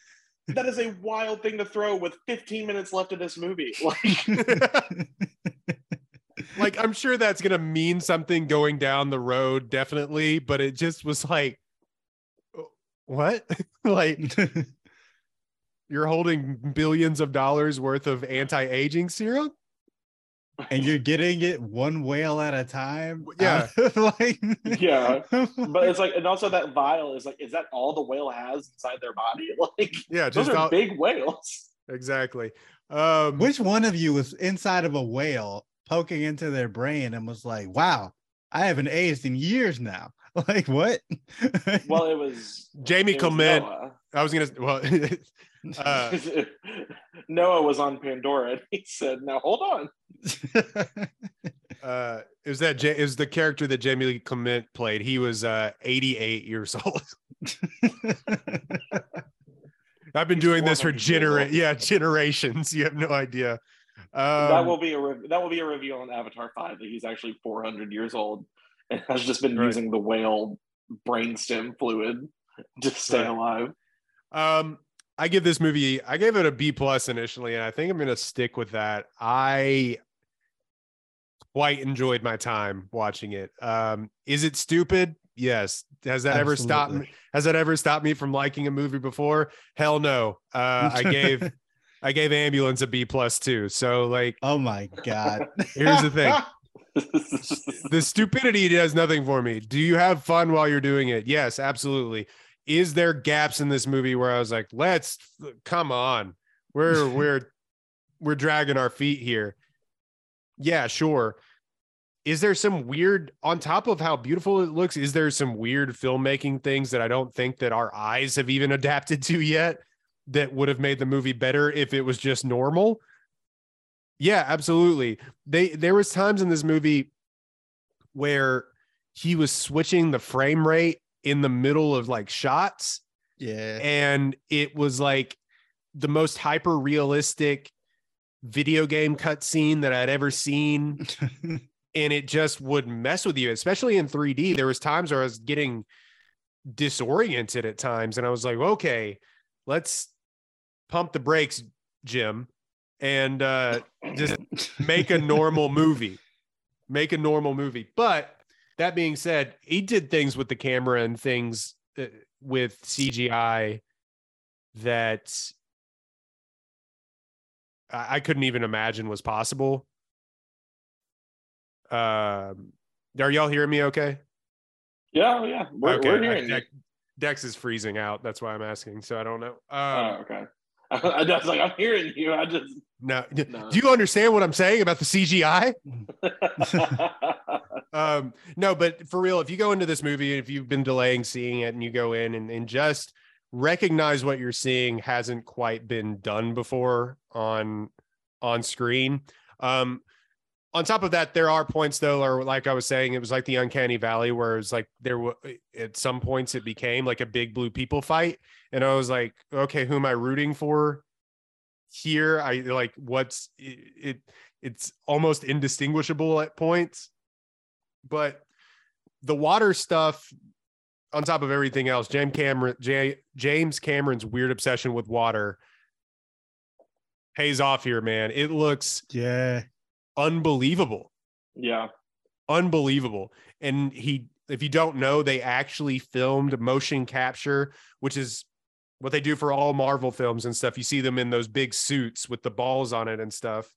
Speaker 3: that is a wild thing to throw with 15 minutes left of this movie. Like,
Speaker 2: like I'm sure that's gonna mean something going down the road, definitely, but it just was like what? like you're holding billions of dollars worth of anti-aging serum?
Speaker 1: and you're getting it one whale at a time.
Speaker 2: Yeah.
Speaker 1: like
Speaker 3: Yeah. but it's like, and also that vial is like, is that all the whale has inside their body? Like,
Speaker 2: Yeah,
Speaker 3: those
Speaker 2: just
Speaker 3: are
Speaker 2: all-
Speaker 3: big whales.
Speaker 2: exactly. Um
Speaker 1: which one of you was inside of a whale poking into their brain and was like, wow, I haven't aged in years now. Like what?
Speaker 3: Well, it was
Speaker 2: Jamie
Speaker 3: it
Speaker 2: Clement.
Speaker 3: Noah.
Speaker 2: I was gonna well uh,
Speaker 3: Noah was on Pandora, and he said, "Now hold on."
Speaker 2: uh is that J- is the character that Jamie Lee Clement played. He was uh 88 years old. I've been
Speaker 3: He's
Speaker 2: doing this for
Speaker 3: 400
Speaker 2: genera- yeah, generations. You have no idea. Um,
Speaker 3: that will be a re- that will be a reveal on Avatar Five that he's actually 400 years old and has just been
Speaker 2: Right.
Speaker 3: using the whale brainstem fluid to stay
Speaker 2: Right.
Speaker 3: alive.
Speaker 2: Um, I give this movie, I gave it a B plus initially, and I think I'm gonna stick with that. I quite enjoyed my time watching it. Um, is it stupid? Yes. Has that ever stopped me? Has that ever stopped me from liking a movie before? Hell no. Uh, I gave I gave ambulance a B plus too. So like
Speaker 1: Oh my god.
Speaker 2: here's the thing. the stupidity does nothing for me. Do you have fun while you're doing it? Yes, absolutely. Is there gaps in this movie where I was like, let's come on. We're we're we're dragging our feet here. Yeah, sure. Is there some weird on top of how beautiful it looks? Is there some weird filmmaking things that I don't think that our eyes have even adapted to yet that would have made the movie better if it was just normal? Yeah, absolutely. They there was times in this movie where he was switching the frame rate in the middle of like shots
Speaker 1: Yeah.
Speaker 2: and it was like the most hyper realistic video game cutscene that I'd ever seen and it just would mess with you especially in 3D there was times where I was getting disoriented at times and I was like okay let's pump the brakes Jim and uh just make a normal movie. Make a normal movie. But that being said, he did things with the camera and things uh, with CGI that I, I couldn't even imagine was possible. Um, are y'all hearing me okay?
Speaker 3: yeah, yeah. We're,
Speaker 2: okay.
Speaker 3: we're hearing you.
Speaker 2: Dex, Dex is freezing out. That's why I'm asking. So I don't know. Um,
Speaker 3: Oh, okay. I was like, I'm hearing you. I just.
Speaker 2: no.
Speaker 3: No.
Speaker 2: Do you understand what I'm saying about the CGI? um no but for real if you go into this movie if you've been delaying seeing it and you go in and, and just recognize what you're seeing hasn't quite been done before on on screen um on top of that there are points though or like i was saying it was like the uncanny valley where it's like there were at some points it became like a big blue people fight and i was like okay who am i rooting for here i like what's it, it it's almost indistinguishable at points but the water stuff on top of everything else james cameron J, james cameron's weird obsession with water pays off here man it looks
Speaker 1: yeah.
Speaker 2: Unbelievable.
Speaker 3: Yeah.
Speaker 2: unbelievable. And he if you don't know they actually filmed motion capture which is what they do for all marvel films and stuff. You see them in those big suits with the balls on it and stuff.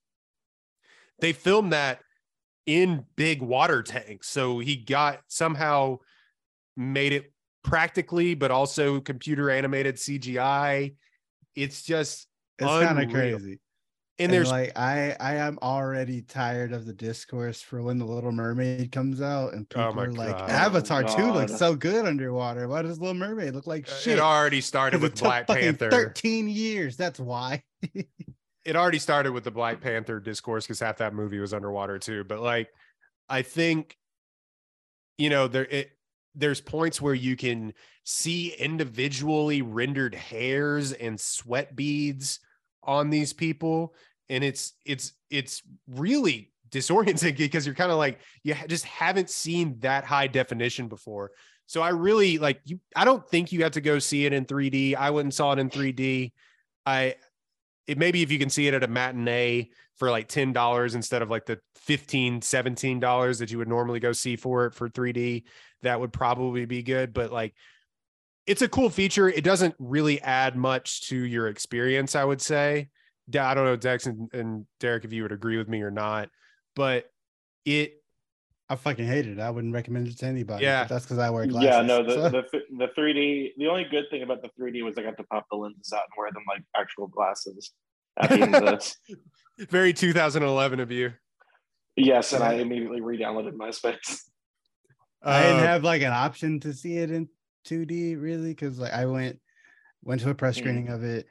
Speaker 2: They filmed that in big water tanks. So he got somehow made it practically but also computer animated cgi it's just
Speaker 1: It's kind of crazy.
Speaker 2: And
Speaker 1: And,
Speaker 2: there's
Speaker 1: like I I am already tired of the discourse for when the Little Mermaid comes out and oh people
Speaker 2: Oh
Speaker 1: are like
Speaker 2: God.
Speaker 1: Avatar 2 looks so good underwater. Why does Little Mermaid look like uh, shit?
Speaker 2: it already started with
Speaker 1: it
Speaker 2: black
Speaker 1: fucking
Speaker 2: panther
Speaker 1: 13 years. That's why.
Speaker 2: it already started with the Black Panther discourse because half that movie was underwater too. But like, I think, you know, there it there's points where you can see individually rendered hairs and sweat beads on these people, and it's it's it's really disorienting because you're kind of like you just haven't seen that high definition before. So I really like you. I don't think you have to go see it in 3D. I went and saw it in 3D. I it maybe if you can see it at a matinee for like $10 instead of like the 15 $17 that you would normally go see for it for 3D, that would probably be good. But like it's a cool feature. It doesn't really add much to your experience, I would say. De- I don't know, Dex and, and Derek, if you would agree with me or not, but it
Speaker 1: I fucking hate it. I wouldn't recommend it to anybody.
Speaker 2: Yeah.
Speaker 1: but that's because I wear glasses.
Speaker 3: Yeah, no, the,
Speaker 1: so-
Speaker 3: the the 3D. The only good thing about the 3D was I got to pop the lenses out and wear them like actual glasses at the end of this.
Speaker 2: very 2011 of you.
Speaker 3: Yes, and I immediately re-downloaded MySpace.
Speaker 1: I didn't
Speaker 2: Uh,
Speaker 1: have like an option to see it in 2D really because like I went went to a press
Speaker 3: Mm.
Speaker 1: screening of it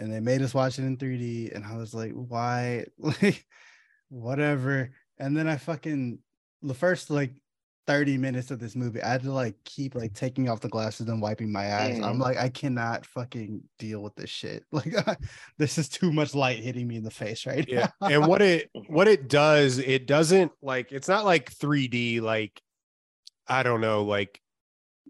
Speaker 1: and they made us watch it in 3D and I was like, why? Like whatever. And then I fucking the first like 30 minutes of this movie, I had to like keep like taking off the glasses and wiping my eyes. I'm
Speaker 3: Mm.
Speaker 1: like, I cannot fucking deal with this shit. Like this is too much light hitting me in the face right
Speaker 2: yeah
Speaker 1: now.
Speaker 2: and what it what it does it doesn't like it's not like 3d like i don't know like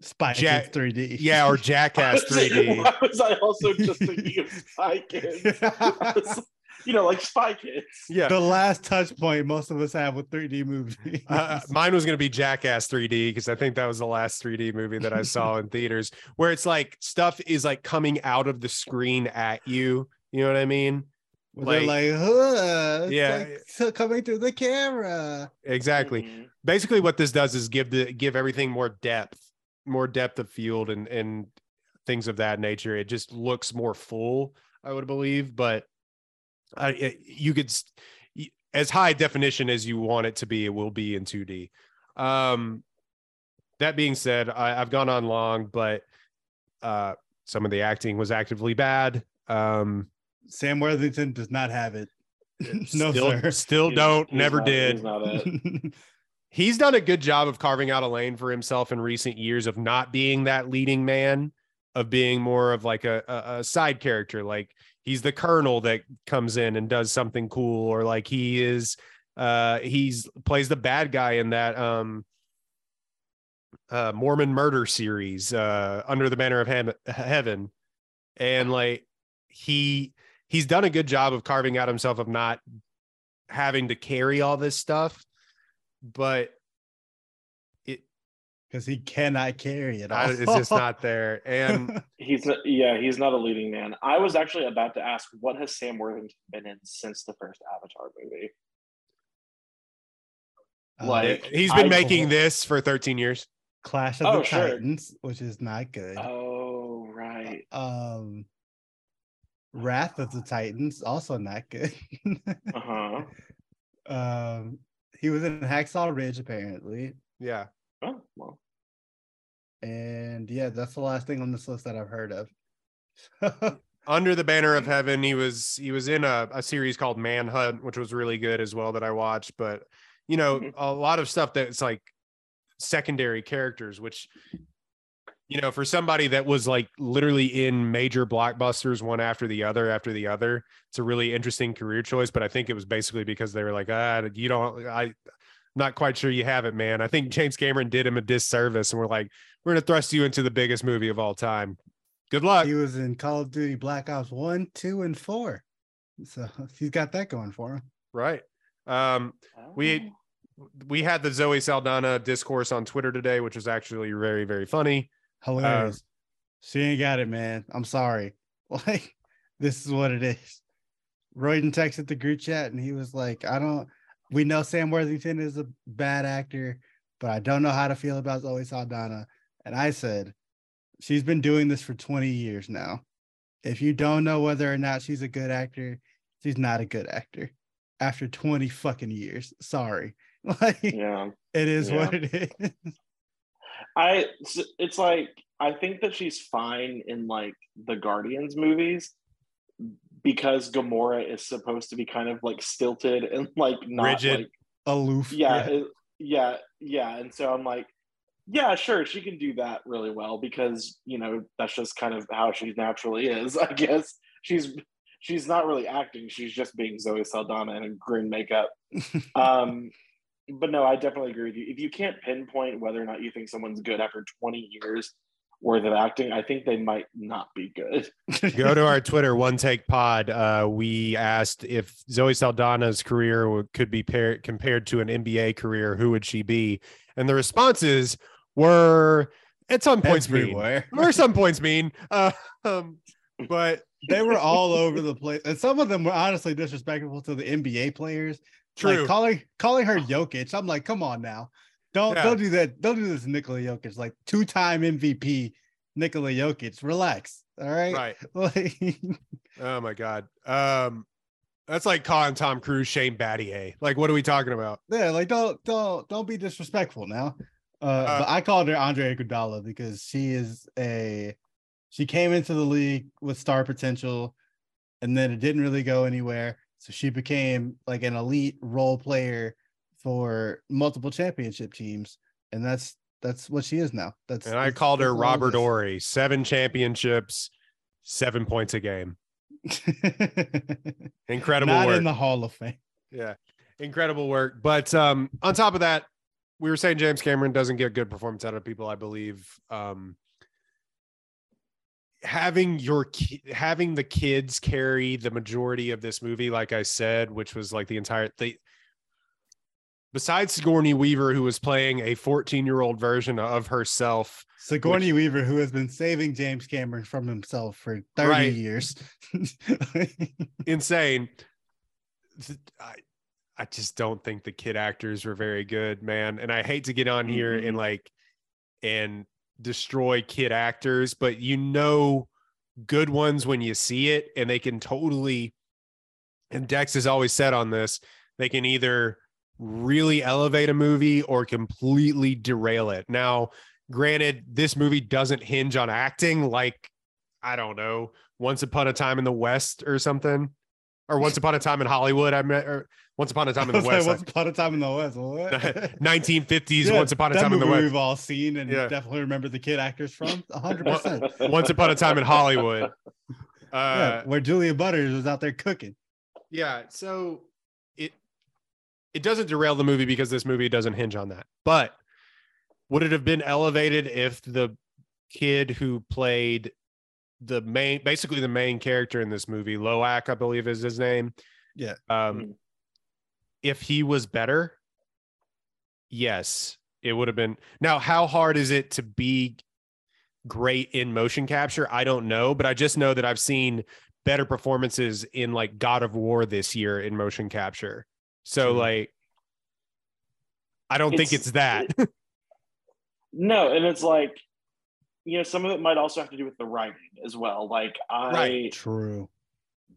Speaker 1: Spy
Speaker 2: Ja-
Speaker 1: Kids 3D.
Speaker 2: yeah or jackass 3d
Speaker 3: Why was I also just thinking of Spy Kids? You know, like Spy Kids.
Speaker 2: yeah
Speaker 1: the last touch point most of us have with 3D movies.
Speaker 2: uh, mine was going to be jackass 3d because i think that was the last 3d movie that i saw in theaters where it's like stuff is like coming out of the screen at you you know what i mean
Speaker 1: Where they're like, huh,
Speaker 2: Yeah.
Speaker 1: like coming through the camera.
Speaker 2: exactly.
Speaker 3: Mhm.
Speaker 2: Basically, what this does is give the give everything more depth, more depth of field, and and things of that nature. It just looks more full, I would believe. But I, it, you could, as high definition as you want it to be, it will be in 2D. Um, that being said, I, I've gone on long, but uh, some of the acting was actively bad. Um,
Speaker 1: Sam Worthington does not have it. no,
Speaker 2: still,
Speaker 1: sir.
Speaker 2: still
Speaker 3: He's-
Speaker 2: don't,
Speaker 3: he's
Speaker 2: never
Speaker 3: not-
Speaker 2: did.
Speaker 3: he's
Speaker 2: done a good job of carving out a lane for himself in recent years of not being that leading man of being more of like a, a, a side character. Like he's the colonel that comes in and does something cool or like he is uh he's plays the bad guy in that um uh mormon murder series uh under the banner of heaven. And like he he's done a good job of carving out himself of not having to carry all this stuff but it
Speaker 1: because he cannot carry it.
Speaker 2: I-
Speaker 1: All.
Speaker 2: it's just not there. And
Speaker 3: He's not, yeah, he's not a leading man. I was actually about to ask, what has Sam Worthington been in since the first Avatar movie?
Speaker 1: Uh,
Speaker 3: like-
Speaker 2: he's been
Speaker 3: I-
Speaker 2: making this for 13 years.
Speaker 1: Clash of
Speaker 3: Oh,
Speaker 1: the
Speaker 3: sure.
Speaker 1: Titans, which is not good.
Speaker 3: Oh, right.
Speaker 1: Um, Wrath of the Titans, also not good.
Speaker 3: Uh huh.
Speaker 1: um, he was in Hacksaw Ridge apparently,
Speaker 2: Yeah.
Speaker 3: Oh, well.
Speaker 1: and yeah, that's the last thing on this list that I've heard of.
Speaker 2: Under the banner of heaven, he was he was in a, a series called Manhunt, which was really good as well that I watched. But you know,
Speaker 3: Mhm.
Speaker 2: a lot of stuff that's like secondary characters, which you know, for somebody that was like literally in major blockbusters one after the other after the other, it's a really interesting career choice. But I think it was basically because they were like, ah, you don't, I'm not quite sure you have it, man. I think James Cameron did him a disservice, and we're like, we're gonna thrust you into the biggest movie of all time. Good luck.
Speaker 1: he was in Call of Duty Black Ops One, Two, and Four, so he's got that going for him.
Speaker 2: Right. Um, We- we had the Zoe Saldana discourse on Twitter today, which was actually very, very funny.
Speaker 1: Hilarious. Um, she ain't got it, man. I'm sorry. Like, this is what it is. Royden texted the group chat and he was like, I don't, we know Sam Worthington is a bad actor, but I don't know how to feel about Zoe Saldana. And I said, she's been doing this for 20 years now. If you don't know whether or not she's a good actor, she's not a good actor after 20 fucking years. Sorry. Like,
Speaker 3: Yeah.
Speaker 1: it is
Speaker 3: Yeah.
Speaker 1: what it is.
Speaker 3: I it's like I think that she's fine in like the Guardians movies because Gamora is supposed to be kind of like stilted and like not
Speaker 2: Rigid.
Speaker 3: like
Speaker 1: Aloof.
Speaker 3: yeah, it- yeah, yeah. And so I'm like, yeah, sure, she can do that really well because you know that's just kind of how she naturally is. I guess she's she's not really acting; she's just being Zoe Saldana in green makeup. um, but no, I definitely agree with you. If you can't pinpoint whether or not you think someone's good after 20 years worth of acting, I think they might not be good.
Speaker 2: Go to our Twitter, One Take Pod. Uh, we asked if Zoe Saldana's career could be pair, compared to an NBA career, who would she be? And the responses were at some points mean.
Speaker 1: everywhere.
Speaker 2: Or some points mean. Uh, um, but
Speaker 1: they were all over the place, and some of them were honestly disrespectful to the NBA players.
Speaker 2: True.
Speaker 1: Like calling calling her Jokic. I'm like, come on now, don't
Speaker 2: Yeah.
Speaker 1: don't do that. Don't do this, Nikola Jokic. Like two time MVP, Nikola Jokic. Relax. All right.
Speaker 2: right.
Speaker 1: Like,
Speaker 2: Oh my God. Um, that's like calling Tom Cruise Shane Battier. Like, what are we talking about?
Speaker 1: yeah, like don't don't don't be disrespectful now. Uh, but I called her Andre Iguodala because she is a she came into the league with star potential, and then it didn't really go anywhere. So she became like an elite role player for multiple championship teams, and that's that's what she is now. That's
Speaker 2: And I called her
Speaker 1: that's
Speaker 2: Robert. Horry. Seven championships, seven points a game. Incredible
Speaker 1: Not
Speaker 2: work.
Speaker 1: in the Hall of Fame.
Speaker 2: yeah, incredible work. But um, on top of that, we were saying James Cameron doesn't get good performance out of people. I believe um, having your ki- having the kids carry the majority of this movie, like I said, which was like the entire they besides Sigourney Weaver, who was playing a 14 year old version of herself.
Speaker 1: Sigourney Weaver, who has been saving James Cameron from himself for 30
Speaker 2: Right.
Speaker 1: years.
Speaker 2: Insane. I, I just don't think the kid actors were very good, man. And I hate to get on here and like and destroy kid actors, but you know good ones when you see it, and they can totally and Dex has always said on this, they can either really elevate a movie or completely derail it. Now, granted, this movie doesn't hinge on acting like I don't know, Once Upon a Time in the West or something, or Once Upon a Time in Hollywood. I met, or Once Upon a Time in the
Speaker 1: was like,
Speaker 2: West,
Speaker 1: Once upon a time in the West.
Speaker 2: 1950s.
Speaker 1: Yeah,
Speaker 2: Once Upon a Time in the West.
Speaker 1: We've all seen and
Speaker 2: Yeah.
Speaker 1: definitely remember the kid actors from 100%.
Speaker 2: Once Upon a Time in Hollywood. Uh,
Speaker 1: yeah, where Julia Butters was out there cooking.
Speaker 2: yeah so it it doesn't derail the movie because this movie doesn't hinge on that but would it have been elevated if the kid who played the main basically the main character in this movie Lo'ak i believe is his name
Speaker 1: Yeah.
Speaker 2: um
Speaker 3: Mhm.
Speaker 2: if he was better yes it would have been now how hard is it to be great in motion capture i don't know but i just know that i've seen better performances in like god of war this year in motion capture so
Speaker 1: True.
Speaker 2: like i don't think
Speaker 3: It's-
Speaker 2: it's that
Speaker 3: No, and it's like, you know, some of it might also have to do with the writing as well. Like I
Speaker 2: Right.
Speaker 1: True.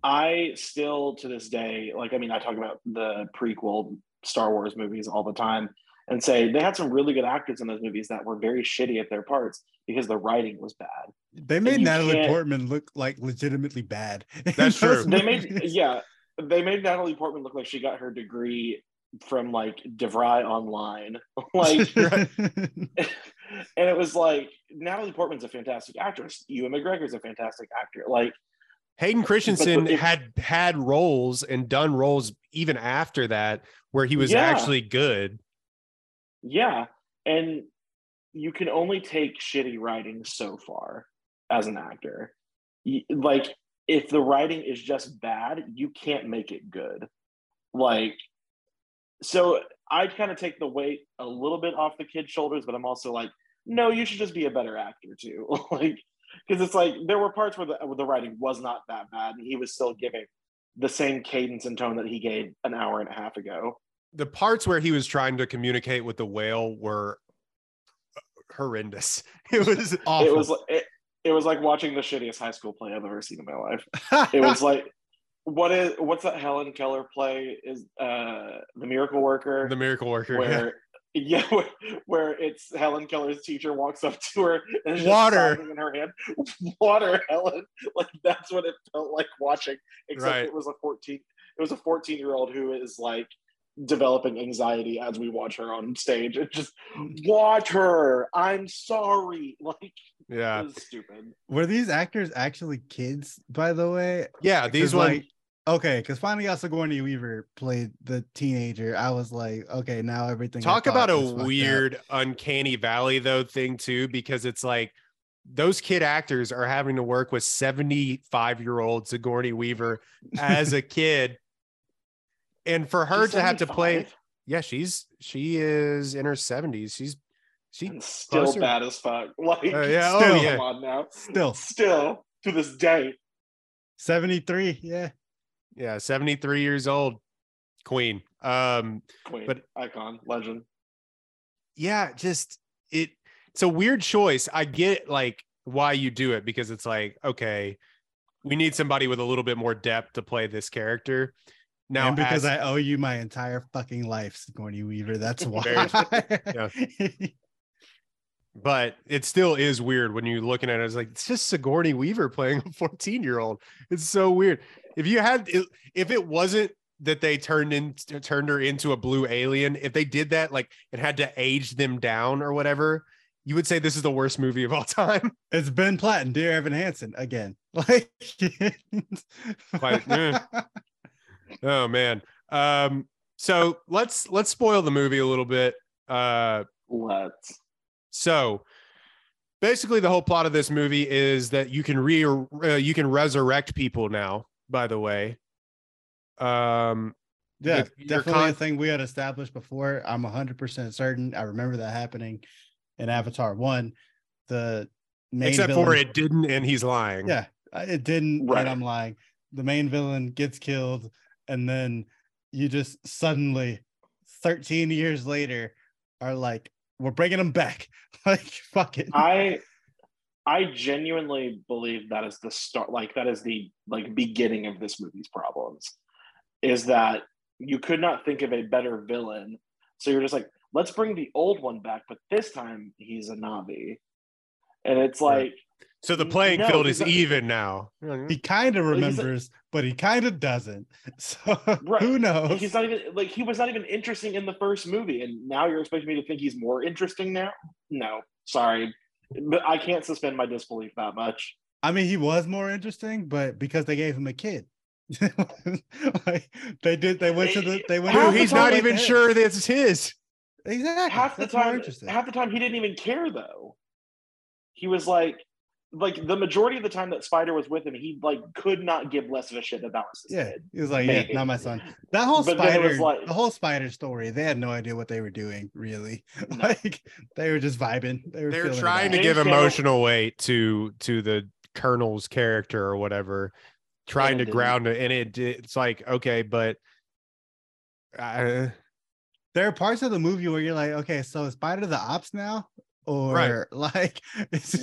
Speaker 3: I still to this day, like I mean, I talk about the prequel Star Wars movies all the time and say they had some really good actors in those movies that were very shitty at their parts because the writing was bad.
Speaker 1: They made Natalie
Speaker 3: can't-
Speaker 1: Portman look like legitimately bad.
Speaker 2: That's true.
Speaker 3: They made yeah, they made Natalie Portman look like she got her degree from like DeVry online. like and it was like Natalie Portman's a fantastic actress. Ewan McGregor's a fantastic actor. Like
Speaker 2: hayden christensen
Speaker 3: it-
Speaker 2: had had roles and done roles even after that where he was
Speaker 3: Yeah.
Speaker 2: actually good
Speaker 3: Yeah, and you can only take shitty writing so far as an actor. Like if the writing is just bad, you can't make it good. Like so I'd kind of take the weight a little bit off the kid's shoulders, but I'm also like, no, you should just be a better actor too. like because it's like there were parts where the, where the writing was not that bad and he was still giving the same cadence and tone that he gave an hour and a half ago.
Speaker 2: the parts where he was trying to communicate with the whale were horrendous it was
Speaker 1: Awful.
Speaker 3: It was like it, it was like watching the shittiest high school play I've ever seen in my life. It was like what is what's that Helen Keller play is uh the Miracle Worker
Speaker 2: the miracle worker
Speaker 3: where yeah where, where it's Helen Keller's teacher walks up to her and
Speaker 2: Water.
Speaker 3: just in her hand water Helen like that's what it felt like watching except
Speaker 2: Right.
Speaker 3: it was a 14 it was a 14 year old who is like developing anxiety as we watch her on stage it just water I'm sorry like
Speaker 2: yeah
Speaker 3: it was stupid
Speaker 1: Were these actors actually kids, by the way?
Speaker 2: yeah these ones
Speaker 1: like okay, because finally out Sigourney Weaver played the teenager. I was like, okay, now everything.
Speaker 2: Talk about a
Speaker 1: was up.
Speaker 2: weird uncanny valley though thing too because it's like those kid actors are having to work with 75 year old sigourney weaver as a kid and for her
Speaker 3: She's
Speaker 2: to have to play yeah she's she is in her 70s she's she
Speaker 3: and still
Speaker 2: closer-
Speaker 3: bad as fuck like
Speaker 2: Uh, yeah, oh,
Speaker 3: still,
Speaker 2: yeah.
Speaker 3: come on now
Speaker 1: Still
Speaker 3: still to this day
Speaker 1: 73. Yeah.
Speaker 2: Yeah 73 years old queen. Um
Speaker 3: queen
Speaker 2: But-
Speaker 3: icon legend.
Speaker 2: Yeah just it it's a weird choice. I get like why you do it because it's like okay we need somebody with a little bit more depth to play this character. Now
Speaker 1: and because
Speaker 2: as-
Speaker 1: I owe you my entire fucking life, Sigourney Weaver. That's why.
Speaker 2: Very but it still is weird when you're looking at it it's like it's just sigourney weaver playing a 14 year old it's so weird if you had if it wasn't that they turned in turned her into a blue alien if they did that like and had to age them down or whatever you would say this is the worst movie of all time.
Speaker 1: It's Ben Platt and Dear Evan Hansen again. Like,
Speaker 2: Quite- eh. oh man. Um so let's let's spoil the movie a little bit. Uh
Speaker 3: let's.
Speaker 2: So basically the whole plot of this movie is that you can re uh, you can resurrect people now, by the way. Um
Speaker 1: Yeah,
Speaker 2: the- your
Speaker 1: definitely
Speaker 2: con-
Speaker 1: a thing we had established before. I'm 100% certain. I remember that happening in Avatar 1. The main
Speaker 2: Except
Speaker 1: villain,
Speaker 2: for it didn't, and he's lying.
Speaker 1: Yeah, uh, it didn't.
Speaker 3: Right.
Speaker 1: And I'm lying. The main villain gets killed, and then you just suddenly, 13 years later, are like, we're bringing him back. like, fuck it.
Speaker 3: I I genuinely believe that is the start like that is the like beginning of this movie's problems is that you could not think of a better villain. So you're just like, let's bring the old one back, but this time he's a Na'vi. And it's
Speaker 2: Right.
Speaker 3: like
Speaker 2: So the playing
Speaker 3: No,
Speaker 2: field is
Speaker 3: not-
Speaker 2: even now.
Speaker 1: he kind of
Speaker 3: Well, he's a-
Speaker 1: remembers, but he kind of doesn't. So
Speaker 3: Right.
Speaker 1: who knows?
Speaker 3: he's not even like he was not even interesting in the first movie, and now you're expecting me to think he's more interesting now? No, sorry. But I can't suspend my disbelief that much.
Speaker 1: I mean, he was more interesting, but because they gave him a kid. like they did, they went to the they went.
Speaker 3: Half
Speaker 1: to
Speaker 2: Dude,
Speaker 3: the
Speaker 2: he's not
Speaker 3: like
Speaker 2: even
Speaker 1: that.
Speaker 2: sure is his.
Speaker 1: Exactly.
Speaker 3: half the
Speaker 1: That's
Speaker 3: time half the time he didn't even care though he was like like the majority of the time that spider was with him he like could not give less of a shit about his
Speaker 1: yeah,
Speaker 3: kid
Speaker 1: he was like, yeah, not my son. That whole
Speaker 3: But
Speaker 1: spider,
Speaker 3: was like-
Speaker 1: the whole spider story, they had no idea what they were doing. Really,
Speaker 3: No.
Speaker 1: like they were just vibing. They were,
Speaker 2: They're trying to give emotional weight to to the colonel's character or whatever, trying to ground it, and it it's like okay, but uh,
Speaker 1: There are parts of the movie where you're like, okay, so is Spider the ops now? Or right. like,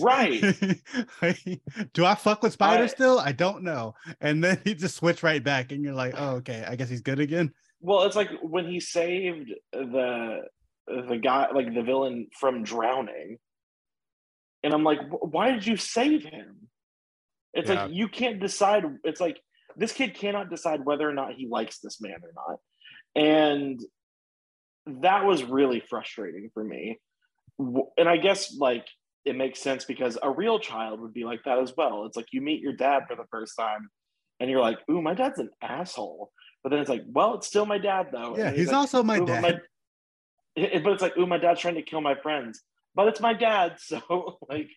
Speaker 3: Right.
Speaker 1: like, do I fuck with Spider
Speaker 3: I-
Speaker 1: still? I don't know. And then he just switch right back, and you're like, oh, okay, I guess he's good again.
Speaker 3: well it's like when he saved the the guy like the villain from drowning and i'm like why did you save him it's
Speaker 2: Yeah.
Speaker 3: like you can't decide it's like this kid cannot decide whether or not he likes this man or not and that was really frustrating for me and i guess like it makes sense because a real child would be like that as well. It's like you meet your dad for the first time and you're like ooh my dad's an asshole. But then it's like well it's still my dad though.
Speaker 1: Yeah,
Speaker 3: And
Speaker 1: he's
Speaker 3: like,
Speaker 1: also my
Speaker 3: "Ooh, but
Speaker 1: dad.
Speaker 3: it- but it's like, ooh, my dad's trying to kill my friends, but it's my dad, so like,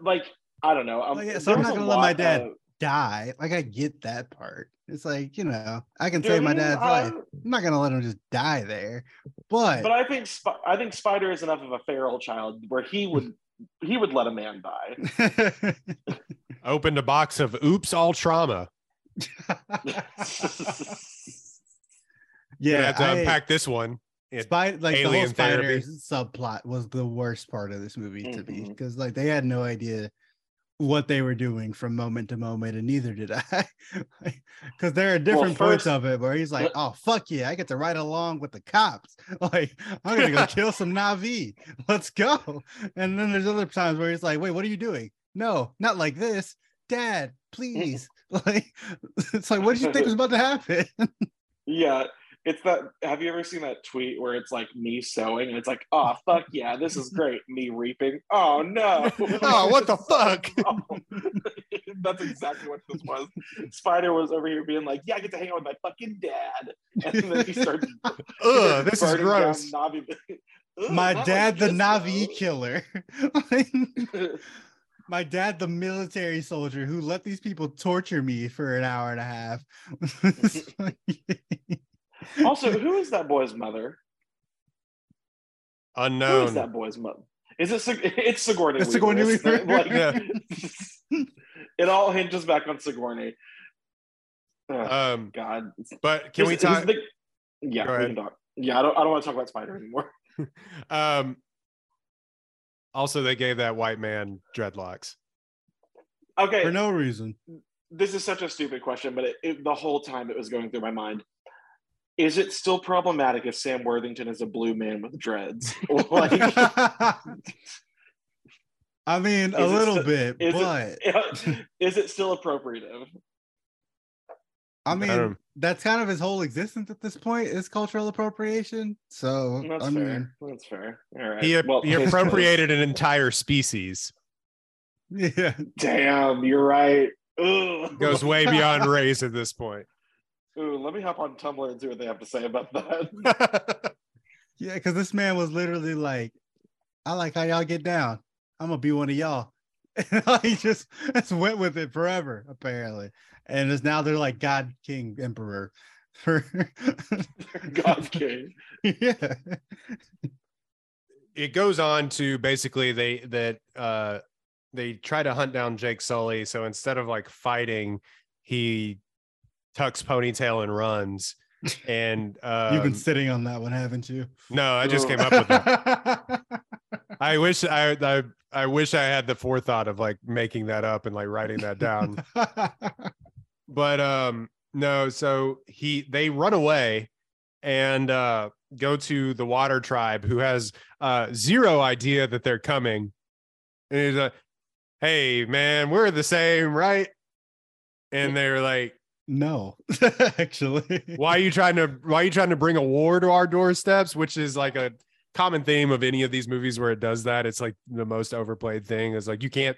Speaker 3: like I don't know. Um,
Speaker 1: Like, so I'm not gonna let my dad.
Speaker 3: of-
Speaker 1: Die. Like, I get that part. It's like, you know, I can
Speaker 3: Dude,
Speaker 1: save my dad's
Speaker 3: I-
Speaker 1: life. I'm not gonna let him just die there. But,
Speaker 3: But I think Sp- I think Spider is enough of a feral child where he would he would let a man die.
Speaker 2: opened a box of oops all trauma.
Speaker 1: yeah,
Speaker 2: Yeah, have to
Speaker 1: I-
Speaker 2: unpack this one. It-
Speaker 1: Spider, like the whole spider
Speaker 2: therapy.
Speaker 1: subplot was the worst part of this movie to me
Speaker 3: mm-hmm.
Speaker 1: because like they had no idea what they were doing from moment to moment, and neither did I. Because there are different points
Speaker 3: first-
Speaker 1: of it where he's like, "Oh fuck yeah, I get to ride along with the cops. Like I'm gonna go kill some Na'vi. Let's go." And then there's other times where he's like, "Wait, what are you doing? No, not like this, Dad. Please." Like it's like, what did you think was about to happen?
Speaker 3: yeah, it's that. Have you ever seen that tweet where it's like me sewing and it's like, oh fuck yeah, this is great. Me reaping. Oh no.
Speaker 2: Oh, what the fuck?
Speaker 3: Oh, that's exactly what this was. Spider was over here being like, "Yeah, I get to hang out with my fucking dad," and then he started.
Speaker 2: Ugh, this is gross.
Speaker 3: Na'vi. Ugh,
Speaker 1: My dad, the Na'vi
Speaker 3: this,
Speaker 1: killer. my dad, the military soldier who let these people torture me for an hour and a half.
Speaker 3: Also, who is that boy's mother? Unknown. Who is that boy's mother? Is it Sig- it's Sigourney?
Speaker 1: It's
Speaker 3: Weaver,
Speaker 1: Sigourney
Speaker 3: isn't it?
Speaker 1: Weaver.
Speaker 3: Like, it all hinges back on Sigourney. Ugh,
Speaker 2: Um,
Speaker 3: God,
Speaker 2: but can we
Speaker 3: This- this
Speaker 2: talk?
Speaker 3: the- yeah,
Speaker 2: Go
Speaker 3: we can talk. Yeah, I don't. I don't want to talk about Spider anymore.
Speaker 2: Um, also, they gave that white man dreadlocks.
Speaker 3: Okay,
Speaker 1: for no reason.
Speaker 3: this is such a stupid question, but it, it, the whole time it was going through my mind. Is it still problematic if Sam Worthington is a blue man with dreads? like,
Speaker 1: I mean, a little
Speaker 3: st-
Speaker 1: bit,
Speaker 3: is
Speaker 1: but
Speaker 3: it, is it still appropriative?
Speaker 1: I mean,
Speaker 2: don't-
Speaker 1: that's kind of his whole existence at this point is cultural appropriation. So
Speaker 3: That's
Speaker 1: I
Speaker 3: fair. That's fair. All right.
Speaker 2: He,
Speaker 3: Well,
Speaker 2: he appropriated an entire species.
Speaker 1: yeah,
Speaker 3: Damn, you're right. Ugh.
Speaker 2: Goes way beyond race at this point.
Speaker 3: Ooh, let me hop on Tumblr and see what they have to say about that.
Speaker 1: yeah, because this man was literally like, "I like how y'all get down. I'm gonna be one of y'all." he just just went with it forever, apparently. And it's now they're like God, King, Emperor. for
Speaker 3: God King.
Speaker 1: yeah.
Speaker 2: it goes on to basically they that uh they try to hunt down Jake Sully. So instead of like fighting, he tucks ponytail and runs. And um,
Speaker 1: You've been sitting on that one, haven't you?
Speaker 2: no, I just came up with that. I wish I, I I wish I had the forethought of like making that up and like writing that down. but um no so he they run away and uh go to the water tribe who has uh zero idea that they're coming and he's like hey man we're the same right and they're like
Speaker 1: no, actually.
Speaker 2: why are you trying to why are you trying to bring a war to our doorsteps which is like a common theme of any of these movies where it does that it's like the most overplayed thing is like you can't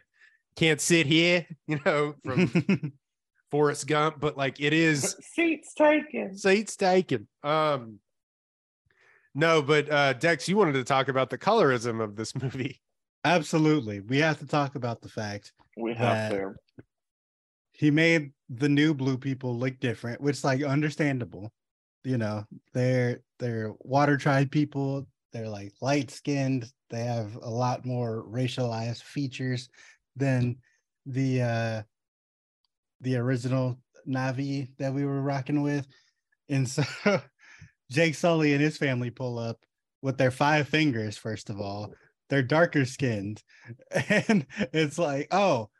Speaker 2: can't sit here you know from Forrest Gump but like it is
Speaker 3: Seats taken.
Speaker 2: seats taken. Um, no, but uh, Dex, you wanted to talk about the colorism of this movie.
Speaker 1: Absolutely. We have to talk about the fact
Speaker 3: We have
Speaker 1: That-
Speaker 3: there.
Speaker 1: He made the new blue people look different, which like understandable. You know, they're they're water tribe people, they're like light skinned, they have a lot more racialized features than the uh the original Na'vi that we were rocking with. And so Jake Sully and his family pull up with their five fingers, first of all. They're darker skinned. And it's like, oh,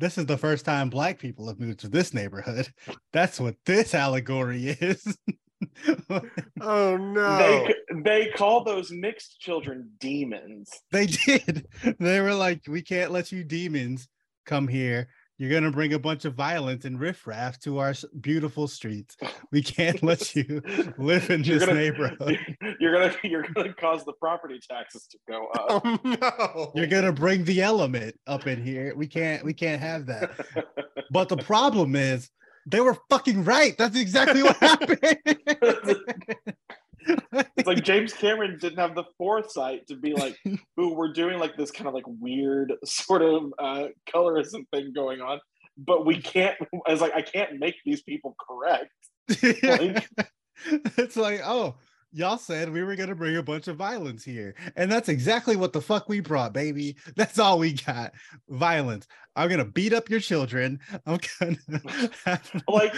Speaker 1: this is the first time black people have moved to this neighborhood. That's what this allegory is.
Speaker 2: Oh no!
Speaker 3: They they call those mixed children demons.
Speaker 1: they did. They were like, we can't let you demons come here. You're gonna bring a bunch of violence and riffraff to our beautiful streets. We can't let you live in this
Speaker 3: gonna-
Speaker 1: neighborhood.
Speaker 3: You're gonna you're gonna cause the property taxes to go up.
Speaker 2: oh no!
Speaker 1: You're gonna bring the element up in here. We can't. We can't have that. But the problem is, they were fucking right. That's exactly what happened.
Speaker 3: It's like James Cameron didn't have the foresight to be like, "Ooh, we're doing like this kind of like weird sort of uh, colorism thing going on, but we can't." I was like, "I can't make these people correct." Like-
Speaker 1: it's like, oh, y'all said we were gonna bring a bunch of violence here, and that's exactly what the fuck we brought, baby. That's all we got: violence. I'm gonna beat up your children. I'm gonna have,
Speaker 3: Like,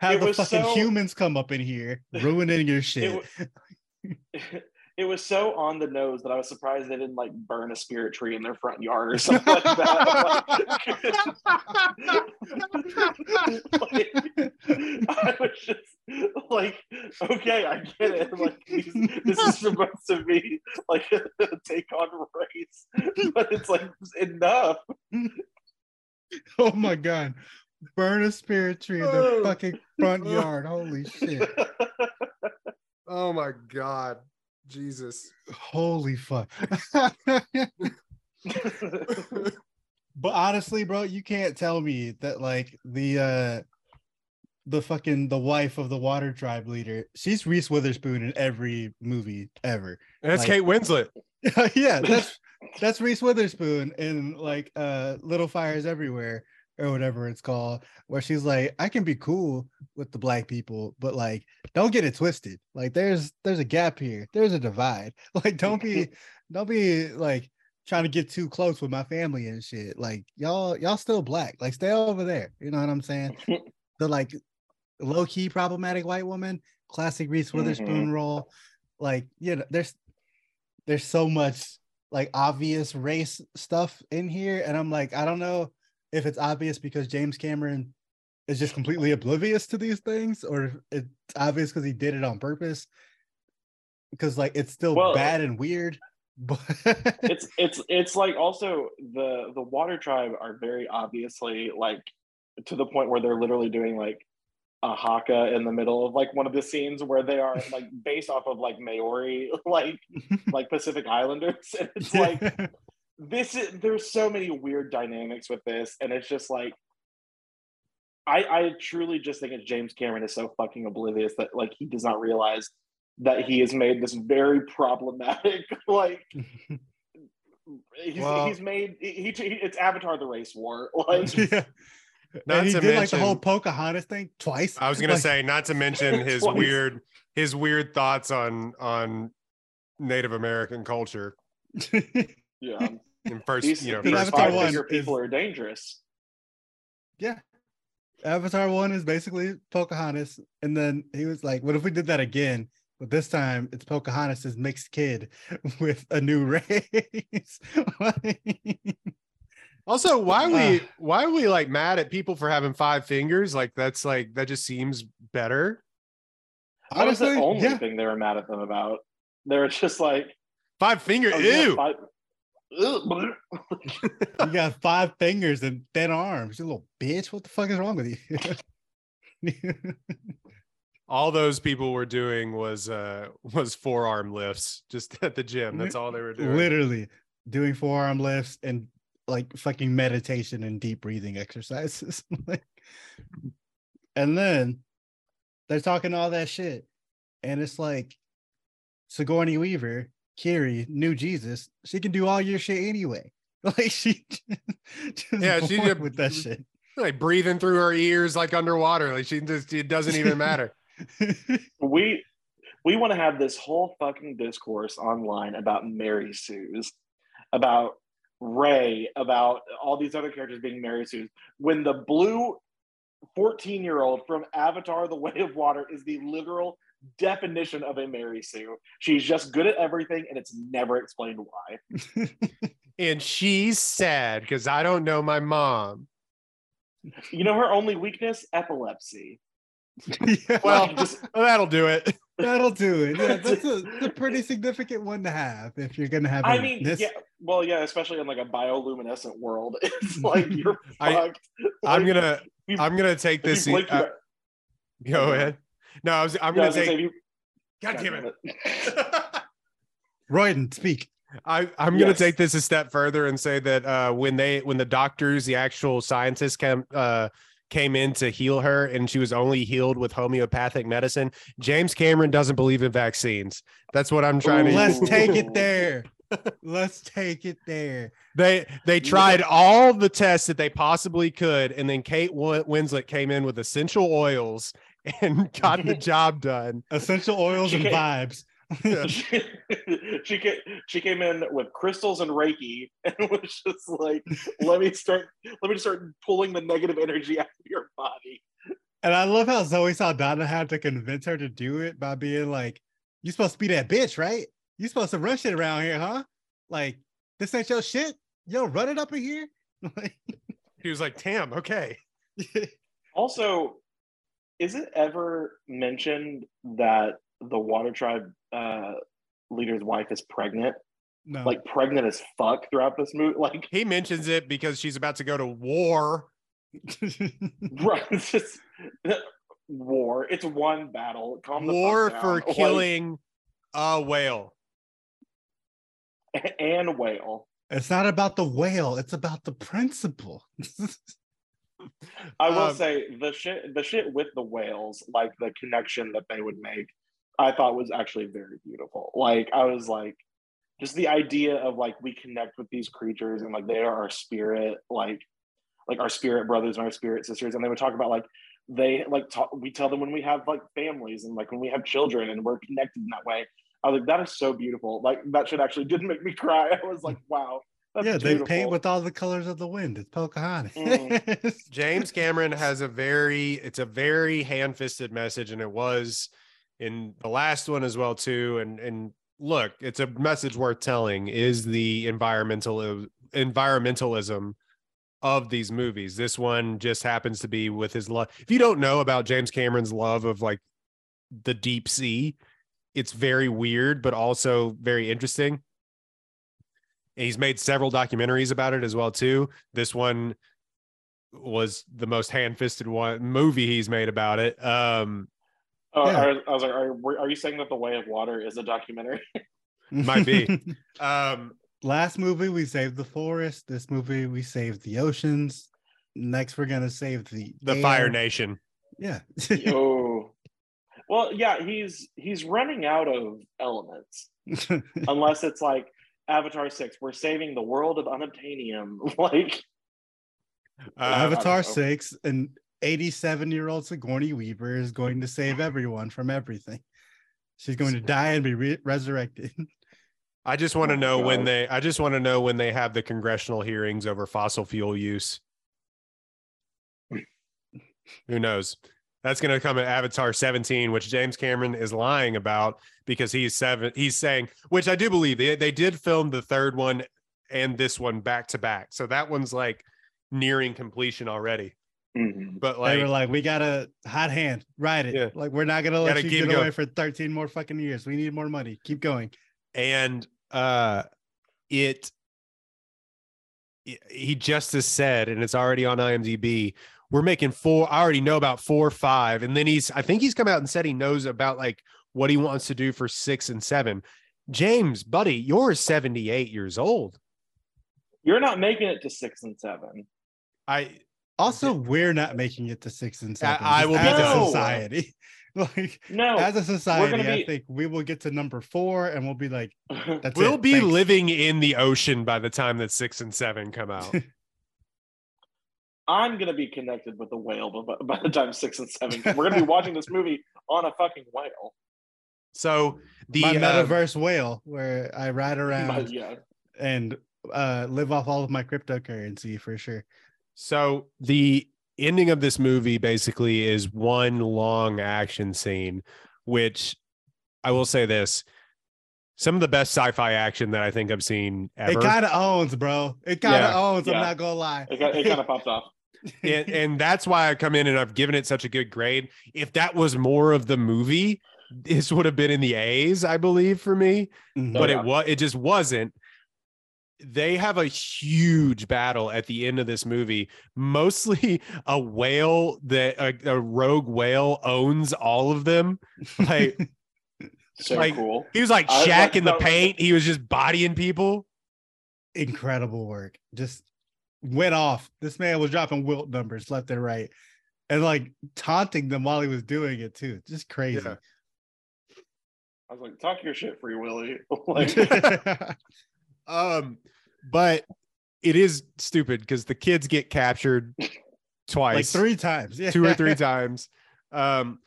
Speaker 1: have the fucking
Speaker 3: so-
Speaker 1: humans come up in here, ruining your shit.
Speaker 3: It was so on the nose that I was surprised they didn't like burn a spirit tree in their front yard or something like that. Like, I was just like, okay, I get it. Like, these, this is supposed to be like a take on race, but it's like enough.
Speaker 1: oh my god. Burn a spirit tree in their
Speaker 2: Oh.
Speaker 1: fucking front yard. Holy shit.
Speaker 2: oh my god! Jesus!
Speaker 1: Holy fuck. but honestly, bro, you can't tell me that like the uh the fucking the wife of the water tribe leader, she's Reese Witherspoon in every movie ever.
Speaker 2: And that's
Speaker 1: Like-
Speaker 2: Kate Winslet.
Speaker 1: yeah, that's that's Reese Witherspoon in like uh Little Fires Everywhere or whatever it's called, where she's like, I can be cool with the black people, but like don't get it twisted. Like there's there's a gap here. There's a divide. Like don't be don't be like trying to get too close with my family and shit. Like y'all y'all still black. Like stay over there. You know what I'm saying? the like low key problematic white woman, classic Reese mm-hmm. Witherspoon role. Like, you know, there's there's so much like obvious race stuff in here. And I'm like, I don't know if it's obvious because James Cameron is just completely oblivious to these things, or if it's obvious because he did it on purpose. Because like it's still
Speaker 3: Well,
Speaker 1: bad and weird. But
Speaker 3: it's it's it's like also the the water tribe are very obviously like to the point where they're literally doing like a haka in the middle of like one of the scenes where they are like based off of like Maori like like Pacific Islanders and it's like this is there's so many weird dynamics with this and it's just like I I truly just think it's James Cameron is so fucking oblivious that like he does not realize that he has made this very problematic like he's,
Speaker 2: Well-
Speaker 3: he's made he, he, it's Avatar the race war like
Speaker 1: yeah.
Speaker 2: Not
Speaker 1: and he
Speaker 2: to
Speaker 1: did like the whole Pocahontas thing twice.
Speaker 2: I was gonna
Speaker 1: Like,
Speaker 2: say, not to mention his
Speaker 3: Twice.
Speaker 2: weird his weird thoughts on on Native American culture.
Speaker 3: Yeah.
Speaker 2: And first,
Speaker 3: These,
Speaker 2: you know,
Speaker 3: these
Speaker 2: first
Speaker 1: Avatar
Speaker 3: five
Speaker 1: one
Speaker 3: finger people
Speaker 1: is-
Speaker 3: are dangerous.
Speaker 1: yeah. Avatar one is basically Pocahontas, and then he was like, "What if we did that again?" But this time it's Pocahontas' mixed kid with a new race.
Speaker 2: Also, why are we
Speaker 1: Ah.
Speaker 2: why are we like mad at people for having five fingers? Like that's like that just seems better.
Speaker 3: That was the
Speaker 1: Honestly,
Speaker 3: only
Speaker 1: yeah.
Speaker 3: thing they were mad at them about. They were just like,
Speaker 2: Five finger,
Speaker 3: oh, yeah,
Speaker 2: ew.
Speaker 3: five- Ugh.
Speaker 1: You got five fingers and ten arms. You little bitch. What the fuck is wrong with you?
Speaker 2: All those people were doing was uh was forearm lifts just at the gym. That's all they were doing.
Speaker 1: Literally doing forearm lifts and like fucking meditation and deep breathing exercises. Like- and then they're talking all that shit. And it's like Sigourney Weaver, Kiri, knew Jesus, she can do all your shit anyway. Like she just
Speaker 2: Yeah, she did-
Speaker 1: with that shit.
Speaker 2: Like breathing through her ears like underwater. Like she just it doesn't even matter.
Speaker 3: we we want to have this whole fucking discourse online about Mary Sue's, about Rey, about all these other characters being Mary Sue's. When the blue 14 year old from Avatar The Way of Water is the literal definition of a Mary Sue. She's just good at everything and it's never explained why.
Speaker 2: And she's sad because I don't know my mom.
Speaker 3: You know, her only weakness? Epilepsy.
Speaker 1: Yeah,
Speaker 2: Well,
Speaker 3: just-
Speaker 2: that'll do it.
Speaker 1: that'll do it. Yeah, that's a, that's a pretty significant one to have if you're gonna have.
Speaker 3: I
Speaker 1: a-
Speaker 3: mean,
Speaker 1: this.
Speaker 3: yeah, well, yeah, especially in like a bioluminescent world. It's like you're
Speaker 2: I-
Speaker 3: fucked.
Speaker 2: I'm
Speaker 3: Like,
Speaker 2: gonna
Speaker 3: you-
Speaker 2: I'm gonna take
Speaker 3: if you
Speaker 2: this.
Speaker 3: blink,
Speaker 2: uh,
Speaker 3: you-
Speaker 2: go ahead. No, I was I'm
Speaker 3: Yeah,
Speaker 2: gonna
Speaker 3: was say,
Speaker 2: take.
Speaker 3: you-
Speaker 2: God damn
Speaker 3: God
Speaker 2: it.
Speaker 1: Royden, speak.
Speaker 2: I, I'm going to take this a step further and say that uh, when they when the doctors, the actual scientists came uh, came in to heal her, and she was only healed with homeopathic medicine. James Cameron doesn't believe in vaccines. That's what I'm trying to.
Speaker 1: Let's take it there. Let's take it there.
Speaker 2: They they tried all the tests that they possibly could, and then Kate Winslet came in with essential oils and got the job done.
Speaker 1: Essential oils
Speaker 3: She
Speaker 1: and
Speaker 3: can't-
Speaker 1: vibes.
Speaker 3: she, she came she came in with crystals and reiki and was just like let me start let me just start pulling the negative energy out of your body
Speaker 1: And I love how Zoe Saldana had to convince her to do it by being like, "You supposed to be that bitch, right? You supposed to run shit around here, huh? Like this ain't your shit. You don't run it up in here."
Speaker 2: He was like, "Tam, okay."
Speaker 3: also is it ever mentioned that the water tribe uh leader's wife is pregnant
Speaker 1: no,
Speaker 3: like pregnant as fuck throughout this movie like
Speaker 2: He mentions it because she's about to go to war.
Speaker 3: right it's just war it's one battle Calm
Speaker 2: War
Speaker 3: down.
Speaker 2: for
Speaker 3: Like,
Speaker 2: killing a whale.
Speaker 3: and whale
Speaker 1: it's not about the whale. It's about the principle.
Speaker 3: I will
Speaker 2: Um,
Speaker 3: say the shit the shit with the whales, like the connection that they would make, I thought was actually very beautiful. Like I was like just the idea of like we connect with these creatures and like they are our spirit, like like our spirit brothers and our spirit sisters. And they would talk about like they like talk, we tell them when we have like families and like when we have children and we're connected in that way. I was like, that is so beautiful. Like that shit actually did make me cry. I was like, wow. That's
Speaker 1: yeah, they paint with all the colors of the wind. It's Pocahontas.
Speaker 3: Mm.
Speaker 2: James Cameron has a very it's a very hand-fisted message and it was in the last one as well too and and look, it's a message worth telling is the environmental environmentalism of these movies. This one just happens to be with his love. If you don't know about James Cameron's love of like the deep sea, it's very weird but also very interesting. And He's made several documentaries about it as well too. This one was the most hand-fisted one movie he's made about it. Um,
Speaker 3: Oh,
Speaker 1: Yeah.
Speaker 3: I, I was like, are, are you saying that The Way of Water is a documentary?
Speaker 2: Might be. um,
Speaker 1: Last movie we saved the forest. This movie we saved the oceans. Next we're gonna save the
Speaker 2: the
Speaker 1: air.
Speaker 2: Fire Nation.
Speaker 1: Yeah.
Speaker 3: oh, well, yeah, he's he's running out of elements unless it's like Avatar Six. We're saving the world of unobtainium. Like,
Speaker 2: Uh,
Speaker 1: Avatar 6 and 87 year old Sigourney Weaver is going to save everyone from everything. She's going to die and be re- resurrected.
Speaker 2: I just want to
Speaker 3: Oh,
Speaker 2: know when they. I just want to know when they have the congressional hearings over fossil fuel use. Who knows? That's going to come at Avatar 17, which James Cameron is lying about because he's seven. He's saying, which I do believe they, they did film the third one and this one back to back. So that one's like nearing completion already.
Speaker 3: Mhm.
Speaker 2: But
Speaker 1: they
Speaker 2: like,
Speaker 1: were like, we got a hot hand, ride it.
Speaker 2: Yeah.
Speaker 1: Like, we're not going to let
Speaker 2: Gotta
Speaker 1: you
Speaker 2: keep
Speaker 1: get
Speaker 2: going.
Speaker 1: away for 13 more fucking years. We need more money. Keep going.
Speaker 2: and uh it he just has said and it's already on imdb we're making four i already know about four or five and then he's i think he's come out and said he knows about like what he wants to do for six and seven james buddy you're 78 years old
Speaker 3: You're not making it to six and seven.
Speaker 2: i
Speaker 1: Also, we're not making it to six and seven.
Speaker 2: I
Speaker 1: just
Speaker 2: will be
Speaker 1: as a society. like,
Speaker 3: No,
Speaker 1: as a society, I think we will get to number four and we'll be like, that's
Speaker 2: we'll
Speaker 1: it.
Speaker 2: be
Speaker 1: Thanks.
Speaker 2: living in the ocean by the time that six and seven come out
Speaker 3: I'm gonna be connected with a whale by, by the time six and seven. come. We're gonna be watching this movie on a fucking whale.
Speaker 2: so the
Speaker 1: my
Speaker 2: uh,
Speaker 1: metaverse whale where I ride around
Speaker 3: But yeah,
Speaker 1: and uh live off all of my cryptocurrency for sure.
Speaker 2: So the ending of this movie basically is one long action scene, which I will say this: some of the best sci-fi action that I think I've seen ever.
Speaker 1: It kind of owns, bro. It kind of
Speaker 2: Yeah.
Speaker 1: owns. I'm not gonna lie.
Speaker 3: it, got- it kind of popped off.
Speaker 2: And, and that's why I come in and I've given it such a good grade. If that was more of the movie, this would have been in the A's, I believe, for me.
Speaker 1: Mhm.
Speaker 2: but
Speaker 3: yeah.
Speaker 2: it was it just wasn't they have a huge battle at the end of this movie mostly a whale that a, a rogue whale owns all of them like
Speaker 3: So
Speaker 2: Like-
Speaker 3: cool.
Speaker 2: he was like
Speaker 3: I
Speaker 2: Shaq
Speaker 3: like
Speaker 2: in the
Speaker 3: that-
Speaker 2: paint he was just bodying people
Speaker 1: incredible work. Just went off. This man was dropping wilt numbers left and right, and like taunting them while he was doing it too. Just crazy.
Speaker 2: Yeah.
Speaker 3: I was like, talk your shit, Free Willy. like,
Speaker 2: um but it is stupid because the kids get captured twice
Speaker 1: like three times. Yeah.
Speaker 2: two or three times. Um,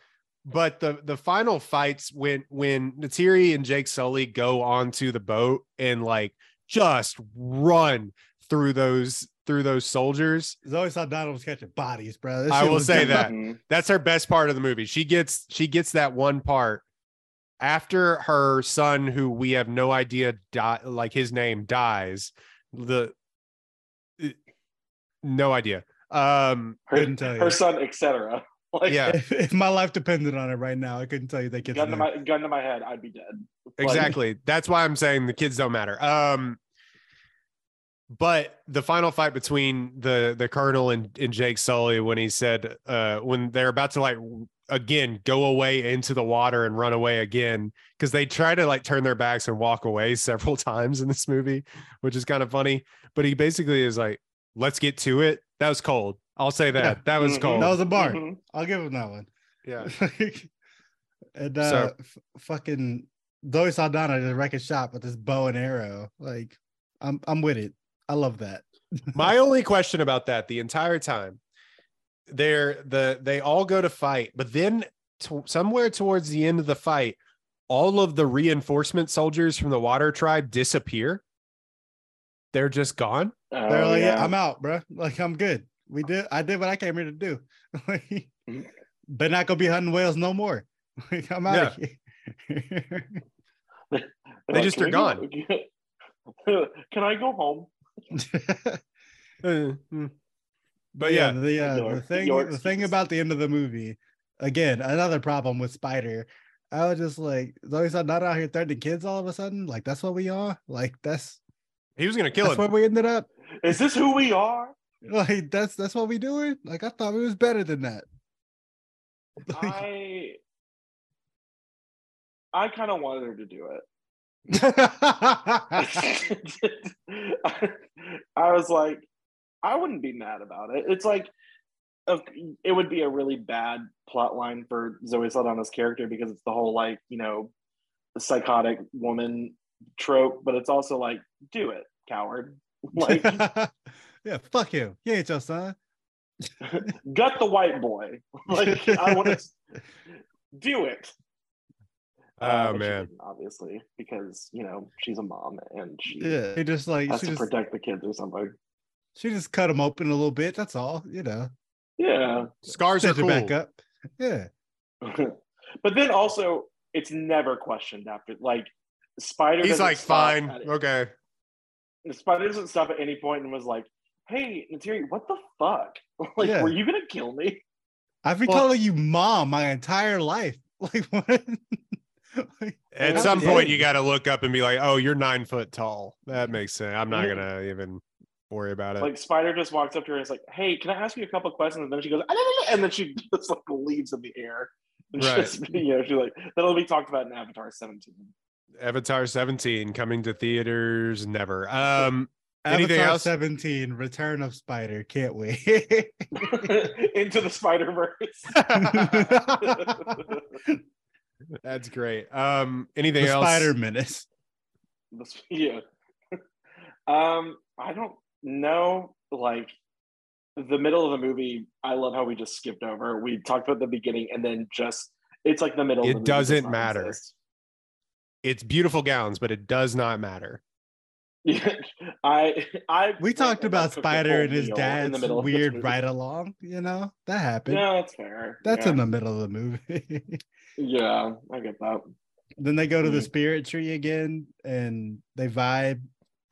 Speaker 2: but the the final fights when when Neytiri and Jake Sully go onto the boat and like just run through those through those soldiers.
Speaker 1: Zoe Saldana was catching bodies, bro. That
Speaker 2: I will say that.
Speaker 3: mhm.
Speaker 2: That's her best part of the movie. She gets she gets that one part after her son, who we have no idea die, like his name dies. The no idea. Um,
Speaker 3: her,
Speaker 1: Couldn't tell you.
Speaker 3: her son, etc. Like,
Speaker 2: yeah,
Speaker 1: If, if my life depended on it right now, I couldn't tell you that kid's
Speaker 3: gun to my gun to my head, I'd be dead. Like,
Speaker 2: exactly that's why i'm saying the kids don't matter um but the final fight between the the colonel and, and jake sully when he said uh when they're about to like again go away into the water and run away again because they try to like turn their backs and walk away several times in this movie which is kind of funny but he basically is like let's get to it that was cold i'll say that
Speaker 1: Yeah.
Speaker 2: that was
Speaker 3: Mhm.
Speaker 2: cold
Speaker 1: That was a bar.
Speaker 3: Mhm.
Speaker 1: I'll give him that one.
Speaker 2: yeah
Speaker 1: and uh
Speaker 2: So-
Speaker 1: f- fucking Zoe Saldana just wrecking shot with this bow and arrow. Like I'm I'm with it. I love that.
Speaker 2: My only question about that the entire time, they're the they all go to fight, but then to, somewhere towards the end of the fight, all of the reinforcement soldiers from the water tribe disappear. They're just gone.
Speaker 3: Oh,
Speaker 1: They're like, yeah.
Speaker 3: yeah.
Speaker 1: I'm out, bro. Like I'm good. We did I did what I came here to do. like,
Speaker 3: Mhm.
Speaker 1: but not gonna be hunting whales no more. Like, I'm out of here.
Speaker 3: They're
Speaker 2: just are
Speaker 3: gone. go- Can I go home?
Speaker 2: Uh, hmm. But yeah,
Speaker 1: the uh, the thing
Speaker 3: your
Speaker 1: the thing about the end of the movie, again, another problem with Spider. I was just like, Zoe not out here threatening kids all of a sudden. Like that's what we are. Like that's
Speaker 2: he was gonna kill
Speaker 1: that's where we ended up.
Speaker 3: Is this who we are?
Speaker 1: Like that's that's what we doing. Like I thought we was better than that. Like,
Speaker 3: I I kind of wanted her to do it. I, I was like, I wouldn't be mad about it. It's like, it would be a really bad plot line for Zoe Saldana's character because it's the whole like, you know, psychotic woman trope, but it's also like, do it, coward. Like,
Speaker 1: yeah, fuck you. Yeah, son.
Speaker 3: gut the white boy. like I want to do it. Uh,
Speaker 2: Oh
Speaker 3: but she
Speaker 2: man.
Speaker 3: obviously, because you know she's a mom and she
Speaker 1: Yeah, he just like
Speaker 3: has
Speaker 1: she
Speaker 3: to
Speaker 1: just
Speaker 3: protect the kids or something.
Speaker 1: she just cut him open a little bit. That's all, you know.
Speaker 3: Yeah,
Speaker 2: Scars are
Speaker 1: Stitch
Speaker 2: cool.
Speaker 1: back up. Yeah.
Speaker 3: but then also it's never questioned after like Spider.
Speaker 2: He's like, fine,
Speaker 3: at-
Speaker 2: okay.
Speaker 3: Spider doesn't stop at any point and was like, "Hey, Neytiri, what the fuck? like,
Speaker 1: Yeah.
Speaker 3: were you gonna kill me?"
Speaker 1: I've been
Speaker 2: Well-
Speaker 1: calling you mom my entire life. Like what? Like,
Speaker 2: At some point, you got to look up and be like, "Oh, you're nine foot tall." That makes sense. I'm not gonna even worry about it.
Speaker 3: Like Spider just walks up to her and is like, "Hey, can I ask you a couple questions?" And then she goes, "Ah, ah, ah," and then she just like leaves in the air. And
Speaker 2: Right.
Speaker 3: just, you know, she's like, "That'll be talked about in Avatar 17."
Speaker 2: Avatar 17 coming to theaters never. Um, anything
Speaker 1: Avatar
Speaker 2: else?
Speaker 1: 17, Return of Spider. Can't wait.
Speaker 3: Into the Spider Verse.
Speaker 2: That's great. Um, anything
Speaker 1: the
Speaker 2: else?
Speaker 1: Spider Menace.
Speaker 3: yeah. Um, I don't know. Like the middle of the movie, I love how we just skipped over. We talked about the beginning and then just it's like the middle.
Speaker 2: It
Speaker 3: of the does
Speaker 2: doesn't
Speaker 3: not
Speaker 2: matter.
Speaker 3: exist.
Speaker 2: It's beautiful gowns, but it does not matter.
Speaker 3: Yeah, I I
Speaker 1: We talked about Spider and his dad's weird ride along. You know, that happened.
Speaker 3: Yeah, that's fair.
Speaker 1: That's
Speaker 3: yeah.
Speaker 1: in the middle of the movie.
Speaker 3: yeah, I get that.
Speaker 1: then they go to the
Speaker 3: Mhm.
Speaker 1: spirit tree again and they vibe.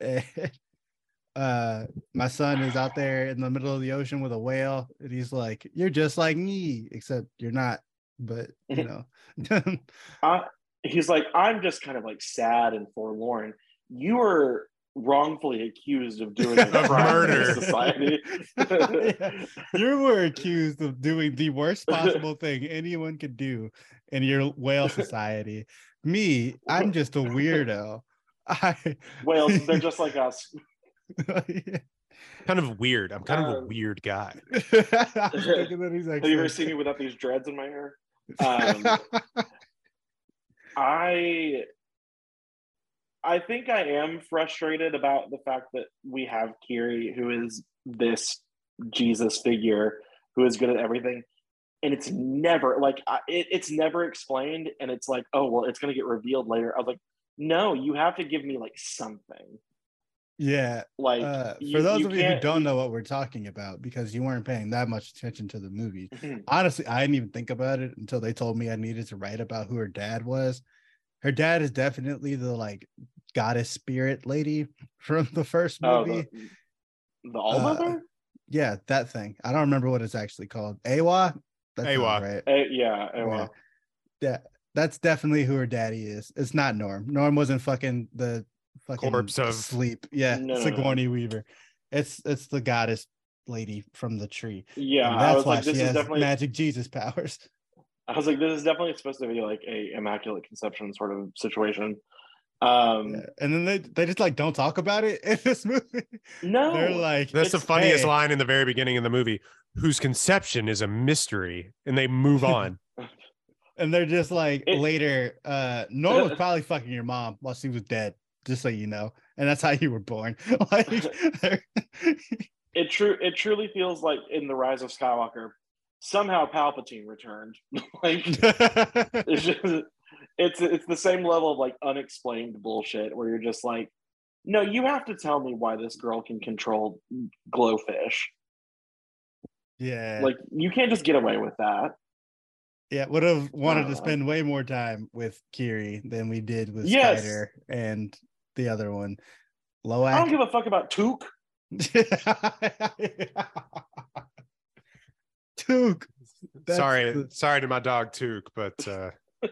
Speaker 1: uh my son is out there in the middle of the ocean with a whale and he's like you're just like me except you're not but you know
Speaker 3: he's like, I'm just kind of like sad and forlorn. You were wrongfully accused of doing a
Speaker 2: Of
Speaker 3: crime in
Speaker 2: murder.
Speaker 3: society.
Speaker 1: Yeah. you were accused of doing the worst possible thing anyone could do in your whale society me i'm just a weirdo i
Speaker 3: Whales, they're just like us.
Speaker 2: Kind of weird. I'm kind of a
Speaker 3: Um,
Speaker 2: weird guy.
Speaker 1: I was thinking that he's
Speaker 3: Have you ever seen me without these dreads in my hair? Um, I I think I am frustrated about the fact that we have Kiri, who is this Jesus figure who is good at everything, and it's never like it, it's never explained, and it's like, oh well, it's gonna get revealed later. I was like, no, you have to give me like something.
Speaker 1: yeah
Speaker 3: Like
Speaker 1: uh, for
Speaker 3: you-
Speaker 1: those
Speaker 3: you
Speaker 1: of you who don't know what we're talking about because you weren't paying that much attention to the movie
Speaker 3: Mhm.
Speaker 1: honestly i didn't even think about it until they told me i needed to write about who her dad was her dad is definitely the like goddess spirit lady from the first
Speaker 3: oh,
Speaker 1: movie.
Speaker 3: the, the All
Speaker 1: Uh, yeah that thing. I don't remember what it's actually called. Eywa? That sounds
Speaker 2: Eywa.
Speaker 1: right.
Speaker 3: Eh, yeah, eh,
Speaker 1: Yeah.
Speaker 3: well,
Speaker 1: yeah that's definitely who her daddy is. It's not norm. Norm wasn't fucking the fucking
Speaker 2: Corpse of-
Speaker 1: sleep. Yeah
Speaker 3: No, no, no.
Speaker 1: sigourney weaver. It's it's the goddess lady from the tree.
Speaker 3: Yeah.
Speaker 1: and
Speaker 3: I
Speaker 1: that's
Speaker 3: was
Speaker 1: why
Speaker 3: like, this
Speaker 1: she
Speaker 3: is
Speaker 1: has
Speaker 3: definitely
Speaker 1: magic jesus powers
Speaker 3: I was like, this is definitely supposed to be like a immaculate conception sort of situation. Um,
Speaker 1: Yeah, and then they they just like don't talk about it in this movie.
Speaker 3: no,
Speaker 1: They're like,
Speaker 2: That's the funniest
Speaker 1: hey.
Speaker 2: line in the very beginning of the movie. Whose conception is a mystery, and they move on.
Speaker 1: and they're just like
Speaker 3: It-
Speaker 1: later. Uh, Norm was probably fucking your mom while she was dead, just so you know, and that's how you were born. like, they're-
Speaker 3: it true. It truly feels like in the Rise of Skywalker, somehow Palpatine returned. like it's just, it's it's the same level of like unexplained bullshit where you're just like, no, you have to tell me why this girl can control glowfish.
Speaker 1: yeah,
Speaker 3: Like you can't just get away with that.
Speaker 1: yeah, would have wanted to
Speaker 3: Uh,
Speaker 1: spend way more time with Kiri than we did with
Speaker 3: Yes.
Speaker 1: Spider and the other one,
Speaker 3: I don't give a fuck about
Speaker 1: Tuk. Tuk.
Speaker 2: Sorry,
Speaker 1: the-
Speaker 2: sorry to my dog Took, but uh,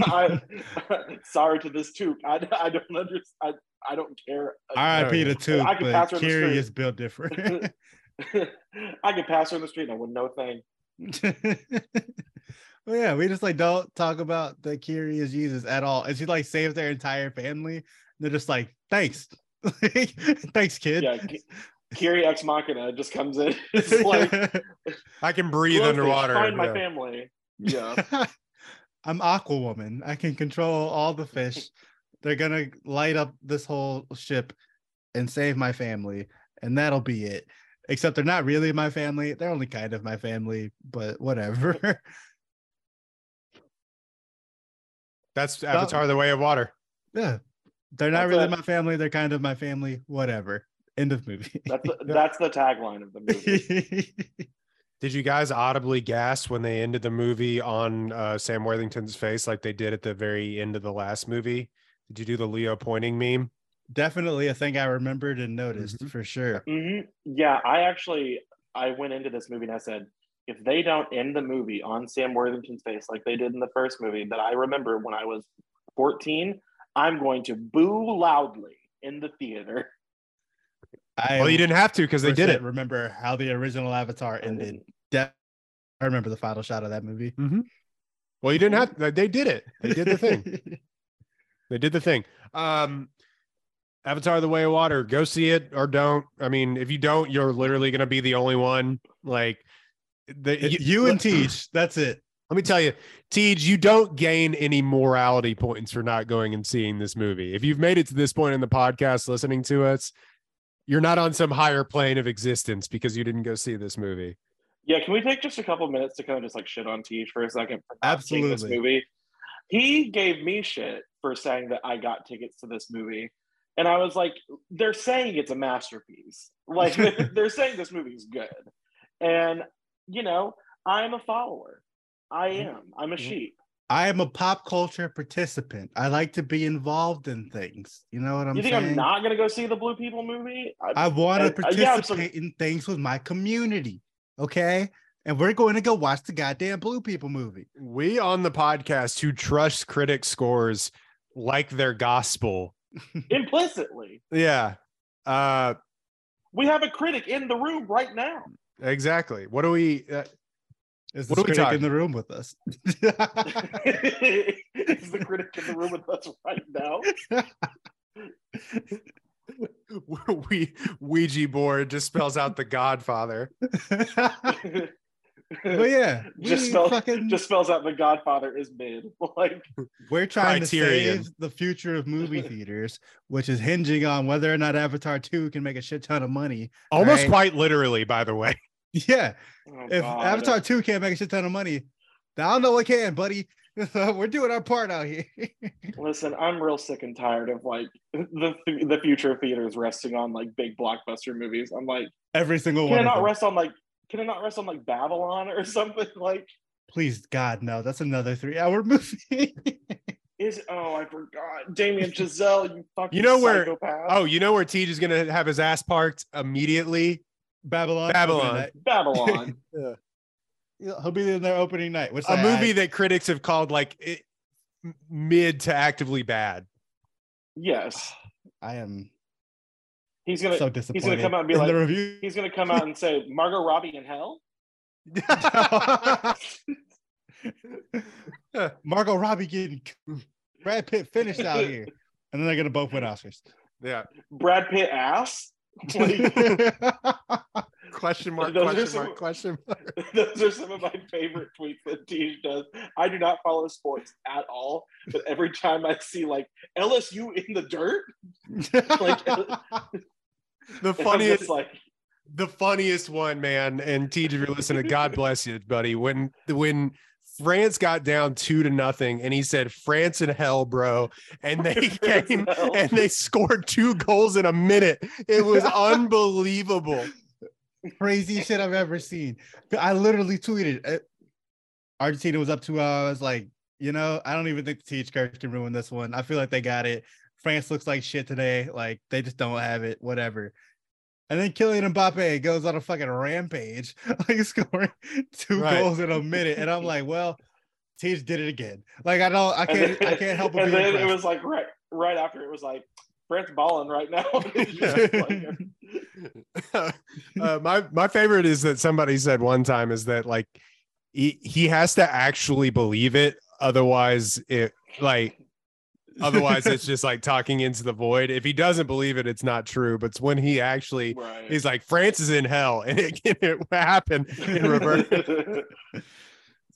Speaker 3: I, sorry to this Tuk. I, I don't understand. I, I don't care.
Speaker 1: R.I.P. to Tuk,
Speaker 3: I could
Speaker 1: but
Speaker 3: pass her in the
Speaker 1: Kiri
Speaker 3: street.
Speaker 1: is built different.
Speaker 3: I could pass her in the street and I wouldn't know a thing.
Speaker 1: well, yeah, we just like don't talk about the Kiri is Jesus at all. And she like saves their entire family. They're just like, thanks. thanks, kid.
Speaker 3: Yeah, Ki- Kiri Ex Machina just comes in. It's like
Speaker 2: I can breathe underwater.
Speaker 3: Find my
Speaker 2: yeah.
Speaker 3: family. Yeah.
Speaker 1: I'm Aquawoman. I can control all the fish. They're gonna light up this whole ship and save my family, and that'll be it. except they're not really my family. They're only kind of my family, but whatever.
Speaker 2: That's Avatar: The Way of Water.
Speaker 1: yeah, they're not
Speaker 3: That's
Speaker 1: really
Speaker 3: it.
Speaker 1: my family. They're kind of my family. Whatever. End of movie.
Speaker 3: That's the, that's the tagline of the movie.
Speaker 2: Did you guys audibly gasp when they ended the movie on uh, Sam Worthington's face, like they did at the very end of the last movie? Did you do the Leo pointing meme?
Speaker 1: Definitely a thing I remembered and noticed
Speaker 2: Mm-hmm.
Speaker 1: for sure.
Speaker 3: hmm Yeah, I actually I went into this movie and I said, if they don't end the movie on Sam Worthington's face like they did in the first movie that I remember when I was 14, I'm going to boo loudly in the theater.
Speaker 1: I
Speaker 2: Well, you didn't have to because they did it.
Speaker 1: Remember how the original Avatar ended? De- I remember the final shot of that movie.
Speaker 2: Well, you didn't have. To, They did it. They did the thing. They did the thing. Um, Avatar: The Way of Water. Go see it or don't. I mean, if you don't, you're literally going to be the only one. Like, the,
Speaker 1: It- you and Tej. That's it.
Speaker 2: Let me tell you, Tej, you don't gain any morality points for not going and seeing this movie. If you've made it to this point in the podcast listening to us, you're not on some higher plane of existence because you didn't go see this movie.
Speaker 3: Yeah, can we take just a couple minutes to kind of just like shit on Tej for a second for seeing this movie? He gave me shit for saying that I got tickets to this movie. And I was like, they're saying it's a masterpiece. Like they're saying this movie is good. And you know, I'm a follower. I mm-hmm. am. I'm a mm-hmm. sheep.
Speaker 1: I am a pop culture participant. I like to be involved in things. You know what I'm saying?
Speaker 3: you think
Speaker 1: saying?
Speaker 3: I'm not gonna go see the Blue People movie? I,
Speaker 1: I want to
Speaker 3: Uh, uh, yeah, I'm
Speaker 1: participate in things with my community. Okay. And we're going to go watch the goddamn Blue People movie.
Speaker 2: We on the podcast who trust critic scores like their gospel.
Speaker 3: implicitly.
Speaker 2: Yeah. Uh
Speaker 3: We have a critic in the room right now.
Speaker 2: exactly. What do we uh,
Speaker 1: Is
Speaker 2: What
Speaker 1: this
Speaker 2: are we
Speaker 1: critic in the room with us?
Speaker 3: is the critic in the room with us right now?
Speaker 2: we Ouija board just spells out the Godfather.
Speaker 1: but yeah,
Speaker 3: just
Speaker 1: fucking,
Speaker 3: just spells out the Godfather is mid. Like
Speaker 1: we're trying
Speaker 2: Criterion.
Speaker 1: to save the future of movie theaters, which is hinging on whether or not Avatar 2 can make a shit ton of money.
Speaker 2: Almost
Speaker 1: Right.
Speaker 2: quite literally, by the way.
Speaker 1: Yeah.
Speaker 3: oh
Speaker 1: if
Speaker 3: God.
Speaker 1: Avatar 2 can't make a shit ton of money, I don't know what can, buddy. We're doing our part out here.
Speaker 3: Listen, I'm real sick and tired of like the the future of theaters resting on like big blockbuster movies. I'm like,
Speaker 1: Every single
Speaker 3: can
Speaker 1: one.
Speaker 3: it not rest on like can it not rest on like Babylon or something? Like
Speaker 1: Please, God, no. That's another three-hour movie.
Speaker 3: is oh I forgot. Damien Chazelle, you fucking
Speaker 2: You know where-
Speaker 3: psychopath.
Speaker 2: Oh, you know where Tej is gonna have his ass parked immediately?
Speaker 1: Babylon.
Speaker 2: Babylon.
Speaker 3: Babylon.
Speaker 1: Yeah, He'll be in there opening night. Which
Speaker 2: A
Speaker 1: I-
Speaker 2: movie
Speaker 1: I-
Speaker 2: that critics have called like it, mid to actively bad.
Speaker 3: yes.
Speaker 1: I am
Speaker 3: He's gonna
Speaker 1: so disappointed.
Speaker 3: he's gonna come out and be
Speaker 1: in
Speaker 3: like
Speaker 1: the review.
Speaker 3: he's gonna come out and say Margot Robbie in hell.
Speaker 1: Margot Robbie getting Brad Pitt finished out here, and then they're gonna both win Oscars.
Speaker 2: yeah.
Speaker 3: Brad Pitt ass. Like,
Speaker 2: Question mark,
Speaker 3: Those
Speaker 2: question
Speaker 3: some-
Speaker 2: mark, question mark.
Speaker 3: those are some of my favorite tweets that Tej does. I do not follow sports at all, but every time I see like LSU in the dirt, like
Speaker 2: The funniest,
Speaker 3: like
Speaker 2: the funniest one, man. And Tej, if you're listening, God bless you, buddy. When when France got down two to nothing, and he said, France in hell, bro. And they came and they scored two goals in a minute. It was unbelievable.
Speaker 1: crazy shit I've ever seen. I literally tweeted uh, Argentina was up two hours. Like, you know, I don't even think the teach coach can ruin this one. I feel like they got it. France looks like shit today. Like they just don't have it. Whatever. And then Kylian Mbappe goes on a fucking rampage, like scoring two
Speaker 2: Right.
Speaker 1: goals in a minute. And I'm like, well, Tej did it again. Like I don't, I can't,
Speaker 3: then-
Speaker 1: I can't help but
Speaker 3: And
Speaker 1: be
Speaker 3: then it was like right right after it was like France balling right now. Like-
Speaker 2: uh, my my favorite is that somebody said one time is that like he, he has to actually believe it otherwise it like otherwise it's just like talking into the void if he doesn't believe it it's not true but it's when he actually
Speaker 3: right.
Speaker 2: he's like france is in hell and it can it happen in reverse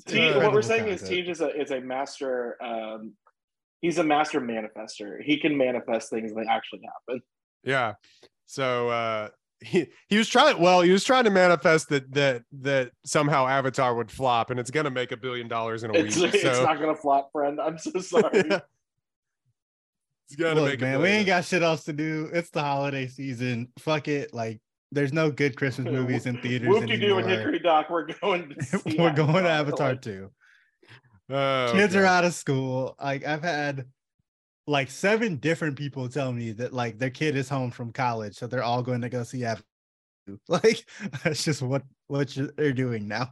Speaker 3: T, what we're saying is
Speaker 1: content.
Speaker 3: Tej is a is a master. Um, he's a master manifester. He can manifest things that actually happen.
Speaker 2: yeah so uh he, he was trying well he was trying to manifest that that that somehow avatar would flop and it's gonna make a billion dollars in a
Speaker 3: It's,
Speaker 2: week
Speaker 3: it's
Speaker 2: so
Speaker 3: not gonna flop, friend. I'm so sorry.
Speaker 2: It's gonna
Speaker 1: Look,
Speaker 2: make a
Speaker 1: man, we ain't got shit else to do. It's the holiday season. Fuck it. Like, there's no good Christmas movies in theaters
Speaker 3: Whoop de doo and
Speaker 1: anymore.
Speaker 3: Hickory Dock. We're going. To see
Speaker 1: We're going to
Speaker 3: Avatar.
Speaker 1: Avatar
Speaker 3: Like,
Speaker 1: too.
Speaker 2: Oh,
Speaker 1: Kids are out of school. Like, I've had like seven different people tell me that like their kid is home from college, so they're all going to go see Avatar. Like, that's just what what you- they're doing now.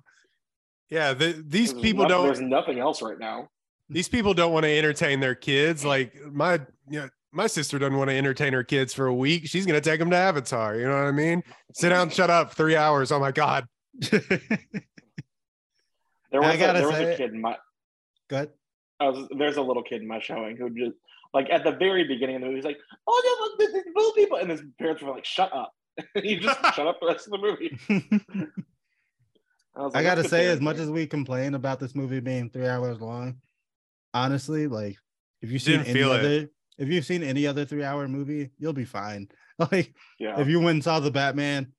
Speaker 2: yeah the, these
Speaker 3: there's
Speaker 2: people
Speaker 3: no-
Speaker 2: don't
Speaker 3: There's nothing else right now.
Speaker 2: These people don't want to entertain their kids like my you know my sister doesn't want to entertain her kids for a week she's gonna take them to avatar you know what i mean sit down shut up three hours oh my god
Speaker 3: There was, a,
Speaker 1: gotta
Speaker 3: there was a kid in my.
Speaker 1: Good.
Speaker 3: I was, there's a little kid in my showing who just like at the very beginning of the movie, he's like, "Oh yeah, look, there's these blue people," and his parents were like, "Shut up." he just shut up the rest of the movie. I, was
Speaker 1: I gotta say, as much as we complain about this movie being three hours long, honestly, like if you've seen
Speaker 2: Didn't
Speaker 1: any
Speaker 2: feel it.
Speaker 1: other, if you've seen any other three hour movie, you'll be fine. Like
Speaker 3: yeah,
Speaker 1: if you went and saw the Batman,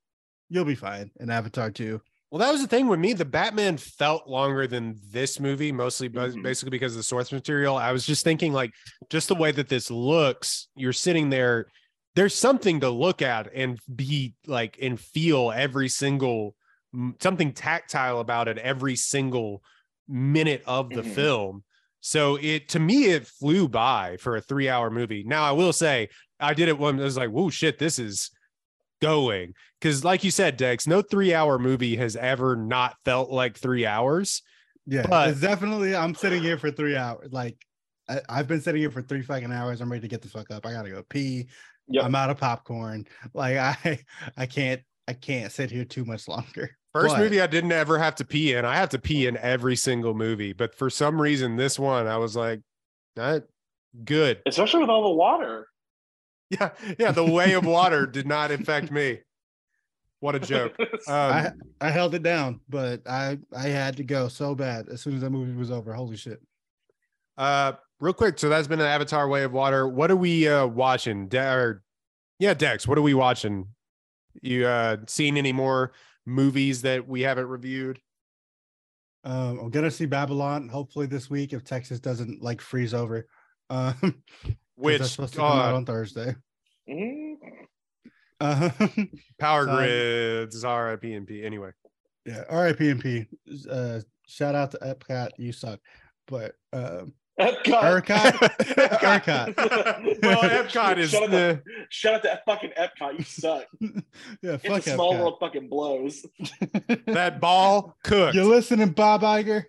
Speaker 1: you'll be fine. And Avatar too.
Speaker 2: Well, that was the thing with me. The Batman felt longer than this movie, mostly bas-
Speaker 3: Mhm.
Speaker 2: basically because of the source material. I was just thinking, like, just the way that this looks, you're sitting there, there's something to look at and be like, and feel every single something tactile about it every single minute of the
Speaker 3: Mhm.
Speaker 2: film. So it to me, it flew by for a three hour movie. Now, I will say, I did it when I was like, whoa, shit, this is going because like you said dex no three hour movie has ever not felt like three hours
Speaker 1: Yeah,
Speaker 2: But-
Speaker 1: it's definitely. I'm sitting here for three hours. Like I, I've been sitting here for three fucking hours. I'm ready to get the fuck up. I gotta go pee.
Speaker 3: Yep.
Speaker 1: I'm out of popcorn. Like I, I can't. I can't sit here too much longer.
Speaker 2: First
Speaker 1: But-
Speaker 2: movie i didn't ever have to pee in. I have to pee in every single movie but for some reason this one i was like not good.
Speaker 3: Especially with all the water.
Speaker 2: yeah yeah the way of water did not affect me. What a joke. Um,
Speaker 1: I I held it down, but I I had to go so bad as soon as that movie was over. Holy shit!
Speaker 2: uh real quick so that's been an avatar way of water. What are we uh watching? De- or, yeah dex what are we watching? You uh seen any more movies that we haven't reviewed
Speaker 1: Um, I'm gonna see Babylon hopefully this week if Texas doesn't like freeze over. Um,
Speaker 2: which
Speaker 1: that's supposed to come out
Speaker 2: uh,
Speaker 1: on Thursday.
Speaker 3: Mm.
Speaker 1: Uh,
Speaker 2: power
Speaker 1: Um,
Speaker 2: grids RIP anyway
Speaker 1: yeah, R.I.P. Uh, shout out to Epcot, you suck. But um,
Speaker 3: Epcot.
Speaker 1: Epcot,
Speaker 2: well Epcot is
Speaker 3: Shut up,
Speaker 2: the,
Speaker 3: Shout out to fucking Epcot. You suck.
Speaker 1: yeah,
Speaker 3: It's a small
Speaker 1: Epcot.
Speaker 3: world fucking blows.
Speaker 2: that ball cooked
Speaker 1: You listening, Bob Iger?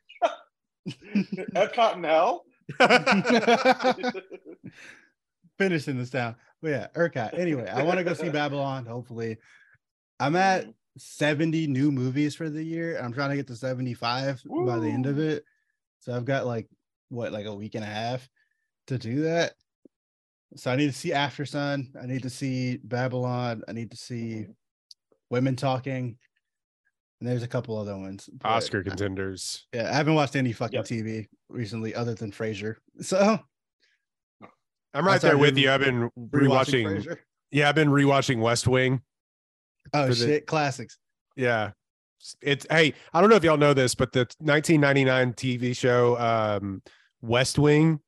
Speaker 3: Epcot in hell.
Speaker 1: Finishing this down. But yeah, ERCOT. Anyway, I want to go see Babylon. Hopefully, I'm at 70 new movies for the year. I'm trying to get to 75 by the end of it. So I've got like what, like a week and a half to do that. So I need to see Aftersun. I need to see Babylon. I need to see Women Talking. And there's a couple other ones. but
Speaker 2: Oscar contenders.
Speaker 1: Yeah, I haven't watched any fucking
Speaker 3: Yep.
Speaker 1: TV recently other than Frasier. So
Speaker 2: I'm right there with you. I've been
Speaker 1: rewatching
Speaker 2: rewatching.
Speaker 1: Frasier.
Speaker 2: Yeah, I've been rewatching West Wing.
Speaker 1: Oh
Speaker 2: for the-
Speaker 1: shit, classics.
Speaker 2: Yeah. It's hey, I don't know if y'all know this, but the 1999 TV show um West Wing,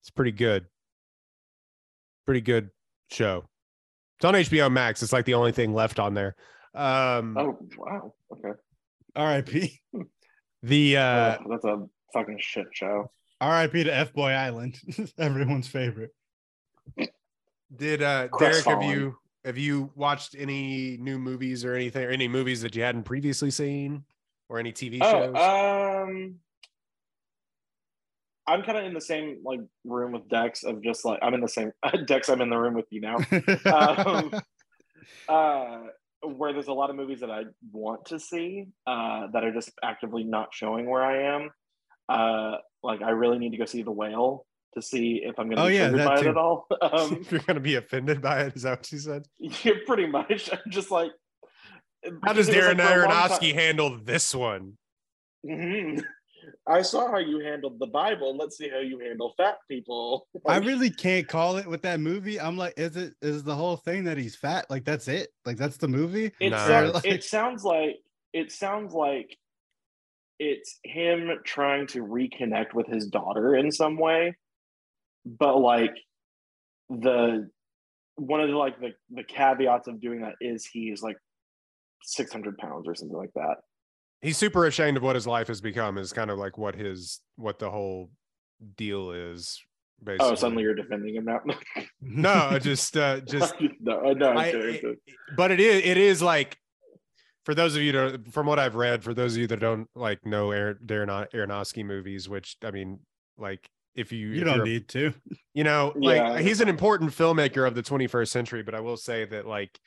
Speaker 2: it's pretty good. Pretty good show. It's on HBO Max. It's like the only thing left on there. Um
Speaker 3: Oh wow. Okay.
Speaker 1: R.I.P.
Speaker 2: the uh
Speaker 3: Oh, that's a fucking shit show.
Speaker 1: R.I.P. to F Boy Island, everyone's favorite.
Speaker 2: did uh Derek have you have you watched any new movies or anything or any movies that you hadn't previously seen or any TV shows?
Speaker 3: Oh, um, I'm kind of in the same like room with Dex of just like I'm in the same Dex. I'm in the room with you now. Um, uh, where there's a lot of movies that I want to see uh, that are just actively not showing where I am. Uh, like I really need to go see The Whale to see if I'm going to
Speaker 1: Oh,
Speaker 3: be
Speaker 1: yeah, that
Speaker 3: by it at all. Um,
Speaker 2: if you're gonna be offended by it, is that what she said?
Speaker 3: yeah, pretty much. I'm just like.
Speaker 2: How does
Speaker 3: because it was,
Speaker 2: Darren
Speaker 3: like, for a long
Speaker 2: Aronofsky handle this one?
Speaker 3: Mhm. I saw how you handled the Bible. Let's see how you handle fat people.
Speaker 1: I really can't call it with that movie. I'm like, is it is the whole thing that he's fat? Like that's it? Like that's the movie?
Speaker 3: It,
Speaker 2: No,
Speaker 3: sounds,
Speaker 1: it's-
Speaker 3: it sounds like it sounds like it's him trying to reconnect with his daughter in some way, but like the one of the like the, the caveats of doing that is he is like 600 pounds or something like that.
Speaker 2: He's super ashamed of what his life has become. Is kind of like what his what the whole deal is. Basically.
Speaker 3: Oh, suddenly you're defending him now.
Speaker 2: no, just uh, just
Speaker 3: no, no,
Speaker 2: I-
Speaker 3: I'm
Speaker 2: but it is it is like for those of you that from what I've read, for those of you that don't like know Aaron, Darren Aronofsky movies, which I mean, like if you
Speaker 1: you
Speaker 2: if
Speaker 1: don't need to.
Speaker 2: you know, like
Speaker 3: Yeah.
Speaker 2: he's an important filmmaker of the 21st century, but I will say that like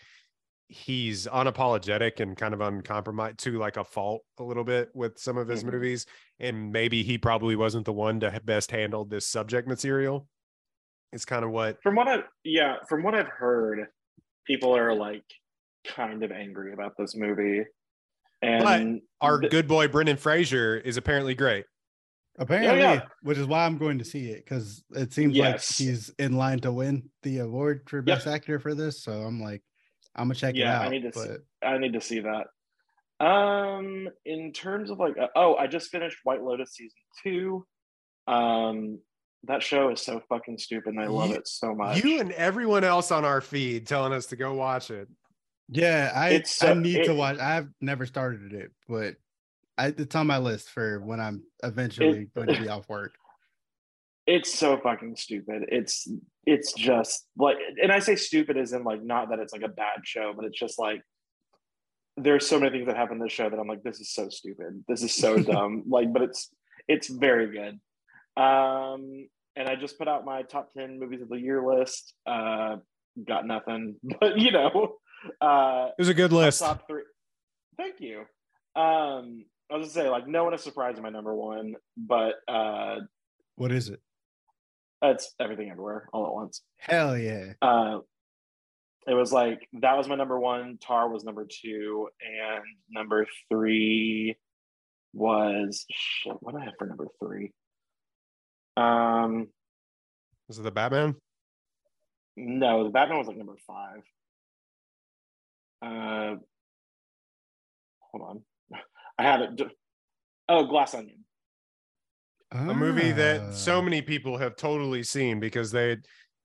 Speaker 2: he's unapologetic and kind of uncompromised to like a fault a little bit with some of his
Speaker 3: Mhm.
Speaker 2: movies, and maybe he probably wasn't the one to best handled this subject material. It's kind of what
Speaker 3: From what I yeah, from what I've heard, people are like kind of angry about this movie. And
Speaker 2: our
Speaker 3: th-
Speaker 2: good boy Brendan Fraser is apparently great.
Speaker 1: Apparently,
Speaker 3: yeah.
Speaker 1: which is why I'm going to see it because it seems like
Speaker 3: Yes.
Speaker 1: he's in line to win the award for
Speaker 3: Yep.
Speaker 1: best actor for this. So I'm like, I'm gonna check
Speaker 3: Yeah,
Speaker 1: it
Speaker 3: I need to see- I need to see that. Um, in terms of like, uh, oh, I just finished White Lotus season two. Um, that show is so fucking stupid, and I love
Speaker 2: You-
Speaker 3: it so much.
Speaker 2: You and everyone else on our feed telling us to go watch it.
Speaker 1: yeah, I
Speaker 3: It's
Speaker 1: I
Speaker 3: so-
Speaker 1: need to watch. I've never started it, but I, it's on my list for when I'm eventually going to be off work.
Speaker 3: it's so fucking stupid. It's it's just like, and I say stupid as in like not that it's like a bad show, but it's just like there's so many things that happen in this show that I'm like, this is so stupid. This is so dumb. Like, but it's it's very good. Um, and I just put out my top ten movies of the year list. Uh, got nothing, but you know, uh,
Speaker 2: It was a good list.
Speaker 3: top three. Thank you. Um, I was gonna say like no one is surprised in my number one, but uh,
Speaker 1: What is it?
Speaker 3: it's everything everywhere all at once.
Speaker 1: Hell yeah!
Speaker 3: Uh, it was like that was my number one. Tar was number two, and number three was shit. What do I have for number three? Um,
Speaker 2: Was it the Batman?
Speaker 3: no, the Batman was like number five. Uh, hold on, I have it. Oh, Glass Onion.
Speaker 2: A movie that so
Speaker 1: Ah.
Speaker 2: many people have totally seen because they,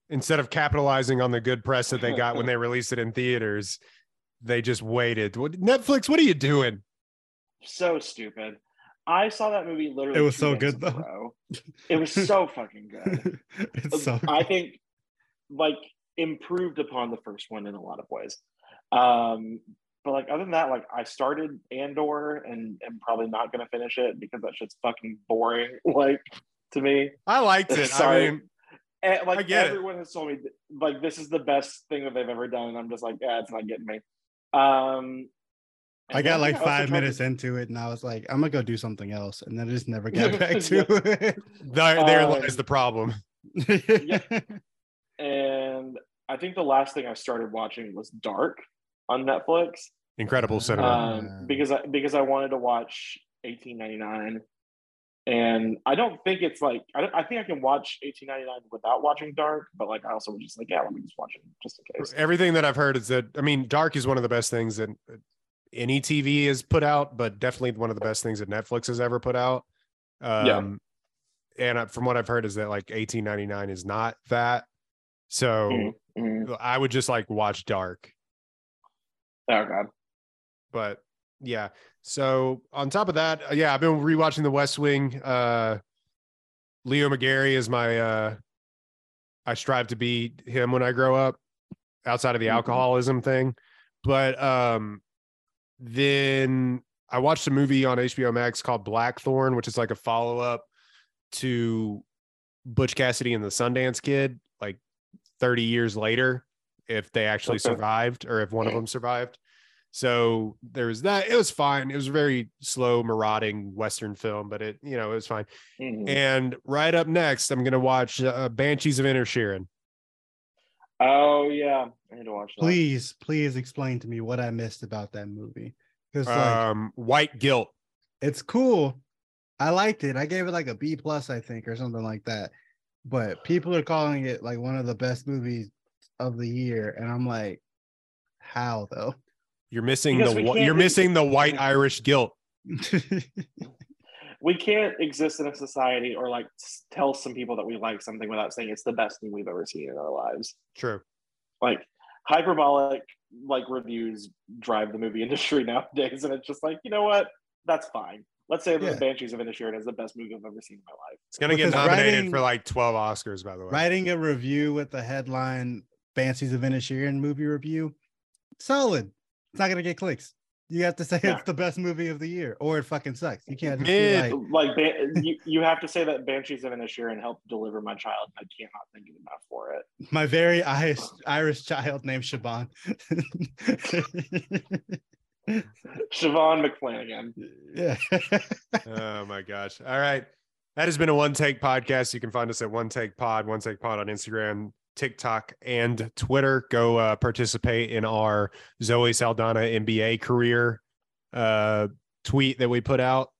Speaker 2: instead of capitalizing on the good press that they got when they released it in theaters, they just waited. Netflix, what are you doing?
Speaker 3: So stupid. I saw that movie literally.
Speaker 1: It was so good, though.
Speaker 3: It was so fucking good.
Speaker 1: it's so.
Speaker 3: I think like improved upon the first one in a lot of ways. Um, but like other than that, like I started Andor and am probably not gonna finish it because that shit's fucking boring. Like to me,
Speaker 2: I liked it.
Speaker 3: Sorry.
Speaker 2: I mean,
Speaker 3: and, like
Speaker 2: I get it.
Speaker 3: everyone has told me like this is the best thing that they've ever done, and I'm just like, yeah, it's not getting me. Um,
Speaker 1: I got like
Speaker 3: I
Speaker 1: five
Speaker 3: tried to-
Speaker 1: minutes into it, and I was like, I'm gonna go do something else, and then I just never got back to it.
Speaker 2: there, there
Speaker 3: Um,
Speaker 2: lies the problem.
Speaker 3: and I think the last thing I started watching was Dark on Netflix.
Speaker 2: Incredible cinema.
Speaker 1: Uh,
Speaker 3: um, because I because I wanted to watch 1899, and I don't think it's like I, don't- I think I can watch 1899 without watching Dark, but like I also was just like yeah, let me just watch it just in case.
Speaker 2: Everything that I've heard is that I mean, Dark is one of the best things that any TV has put out, but definitely one of the best things that Netflix has ever put out. Um,
Speaker 3: Yeah.
Speaker 2: And from what I've heard is that like 1899 is not that. So
Speaker 3: Mhm, mhm.
Speaker 2: I would just like watch Dark.
Speaker 3: Oh god,
Speaker 2: But yeah. So on top of that, uh, yeah, I've been rewatching The West Wing. Uh, Leo McGarry is my. Uh, I strive to be him when I grow up, outside of the
Speaker 3: Mhm.
Speaker 2: alcoholism thing. But um, then I watched a movie on HBO Max called Blackthorn, which is like a follow up to Butch Cassidy and the Sundance Kid, like 30 years later, if they actually
Speaker 3: Okay.
Speaker 2: survived or if one of them survived. So there was that. It was fine. It was a very slow, marauding Western film, but it, you know, it was fine.
Speaker 3: Mhm.
Speaker 2: And right up next, I'm going to watch uh, Banshees of Inisherin.
Speaker 3: oh yeah, I need to watch that.
Speaker 1: please, please explain to me what I missed about that movie. Because like
Speaker 2: Um, White Guilt.
Speaker 1: it's cool. I liked it. I gave it like a B plus, I think, or something like that. But people are calling it like one of the best movies of the year, and I'm like, how though?
Speaker 2: You're missing
Speaker 3: Because
Speaker 2: the
Speaker 3: we
Speaker 2: wh-
Speaker 3: can't
Speaker 2: you're missing the white Irish guilt.
Speaker 3: We can't exist in a society or like tell some people that we like something without saying it's the best thing we've ever seen in our lives.
Speaker 2: True.
Speaker 3: Like hyperbolic like reviews drive the movie industry nowadays, and it's just like you know what, that's fine. Let's say that
Speaker 1: Yeah.
Speaker 3: the Banshees of Inisherin is the best movie I've ever seen in my life.
Speaker 2: It's gonna get nominated
Speaker 1: writing-
Speaker 2: for like 12 Oscars, by the way.
Speaker 1: Writing a review with the headline "Fancies of Inisherin" movie review, solid. It's not gonna get clicks. You have to say
Speaker 3: Yeah.
Speaker 1: it's the best movie of the year, or it fucking sucks. You can't just be like,
Speaker 3: Like Ban- you, you have to say that Banshees of Inisherin helped deliver my child. I can't not think enough for it.
Speaker 1: my very Irish Irish child named Shaban.
Speaker 3: Siobhan McFlanagan.
Speaker 1: yeah.
Speaker 2: oh my gosh. All right. That has been a one take podcast. You can find us at one take pod, one take pod on Instagram, TikTok, and Twitter. Go uh, participate in our Zoe Saldana NBA career uh, tweet that we put out.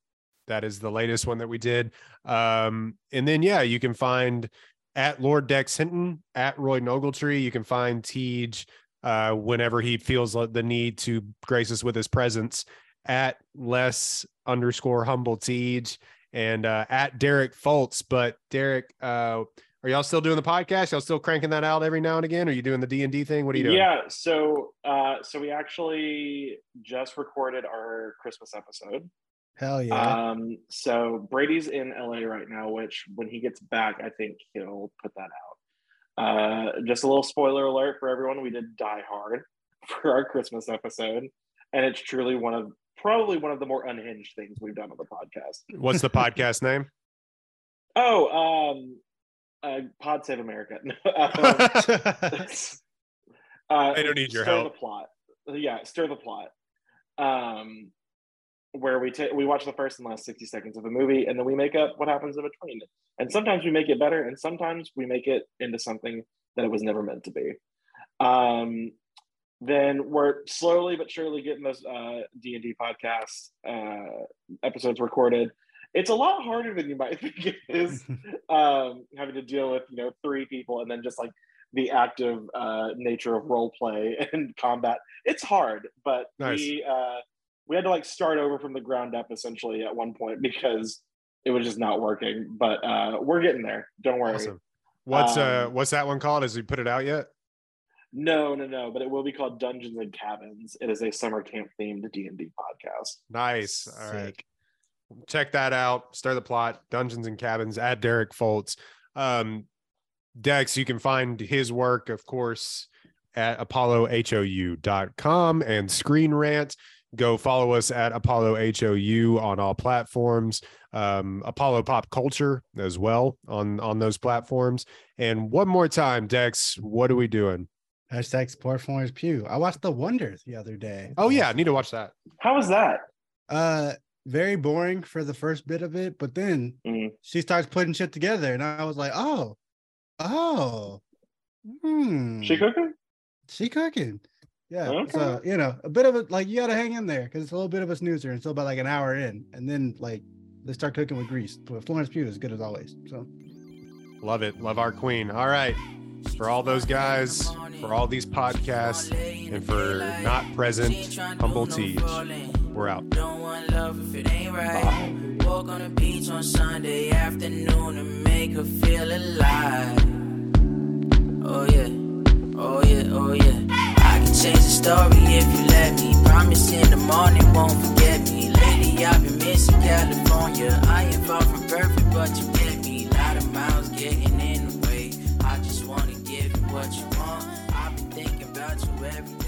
Speaker 2: That is the latest one that we did. Um, and then, yeah, you can find at Lord Dex Hinton, at Roy Nogletree. You can find Tej uh, whenever he feels the need to grace us with his presence at less underscore humble Tej and uh, at Derek Foltz. But Derek, uh, are y'all still doing the podcast? Y'all still cranking that out every now and again? Are you doing the D and D thing? What are you doing?
Speaker 3: Yeah, so uh, so we actually just recorded our Christmas episode.
Speaker 1: Hell yeah.
Speaker 3: Um, so Brady's in LA right now, which when he gets back, I think he'll put that out. Uh, just a little spoiler alert for everyone: we did Die Hard for our Christmas episode, and it's truly one of probably one of the more unhinged things we've done on the podcast.
Speaker 2: What's the podcast name?
Speaker 3: Oh, um, uh, Pod Save America. um, uh,
Speaker 2: I don't need your
Speaker 3: stir
Speaker 2: help.
Speaker 3: The plot, yeah, stir the plot. Um, where we take we watch the first and last sixty seconds of a movie, and then we make up what happens in between. And sometimes we make it better, and sometimes we make it into something that it was never meant to be. Um, then we're slowly but surely getting those uh, D and D podcast uh, episodes recorded. It's a lot harder than you might think it is um, having to deal with you know three people and then just like the active uh, nature of role play and combat. It's hard, but
Speaker 2: Nice.
Speaker 3: we uh, we had to like start over from the ground up essentially at one point because it was just not working. But uh, we're getting there. Don't worry.
Speaker 2: Awesome. What's uh
Speaker 3: Um,
Speaker 2: what's that one called? Has he put it out yet?
Speaker 3: No, no, no. But it will be called Dungeons and Cabins. It is a summer camp themed D and D podcast.
Speaker 2: Nice. All right.
Speaker 1: Sick.
Speaker 2: Check that out. Stir the plot. Dungeons and Cabins at Derek Foltz. Um, Dex, you can find his work, of course, at apollohou.com and Screen Rant. Go follow us at Apollo HOU on all platforms. Um, Apollo Pop Culture as well on on those platforms. And one more time, Dex, what are we doing?
Speaker 1: Hashtag support Florence Pugh. I watched The Wonders the other day.
Speaker 2: Oh yeah, I need to watch that.
Speaker 3: How was that?
Speaker 1: Uh, very boring for the first bit of it, but then
Speaker 3: Mhm.
Speaker 1: she starts putting shit together, and I was like, oh, oh, hmm,
Speaker 3: She cooking?
Speaker 1: she cooking. Yeah.
Speaker 3: Okay.
Speaker 1: So you know, a bit of it, like you gotta hang in there because it's a little bit of a snoozer until about like an hour in, and then like they start cooking with grease. But Florence Pugh is good as always. So
Speaker 2: Love it. Love our queen. All right for all those guys, for all these podcasts, and for not present humble Tej. We're out.
Speaker 4: Bye. Walk on the beach on Sunday afternoon and make her feel alive. Oh yeah, oh yeah, oh yeah. I can change the story if you let me. Promise in the morning won't forget me. Lately I've been missing California. I ain't far from perfect, but you get me. A lot of miles getting in what you want. I've been thinking about you every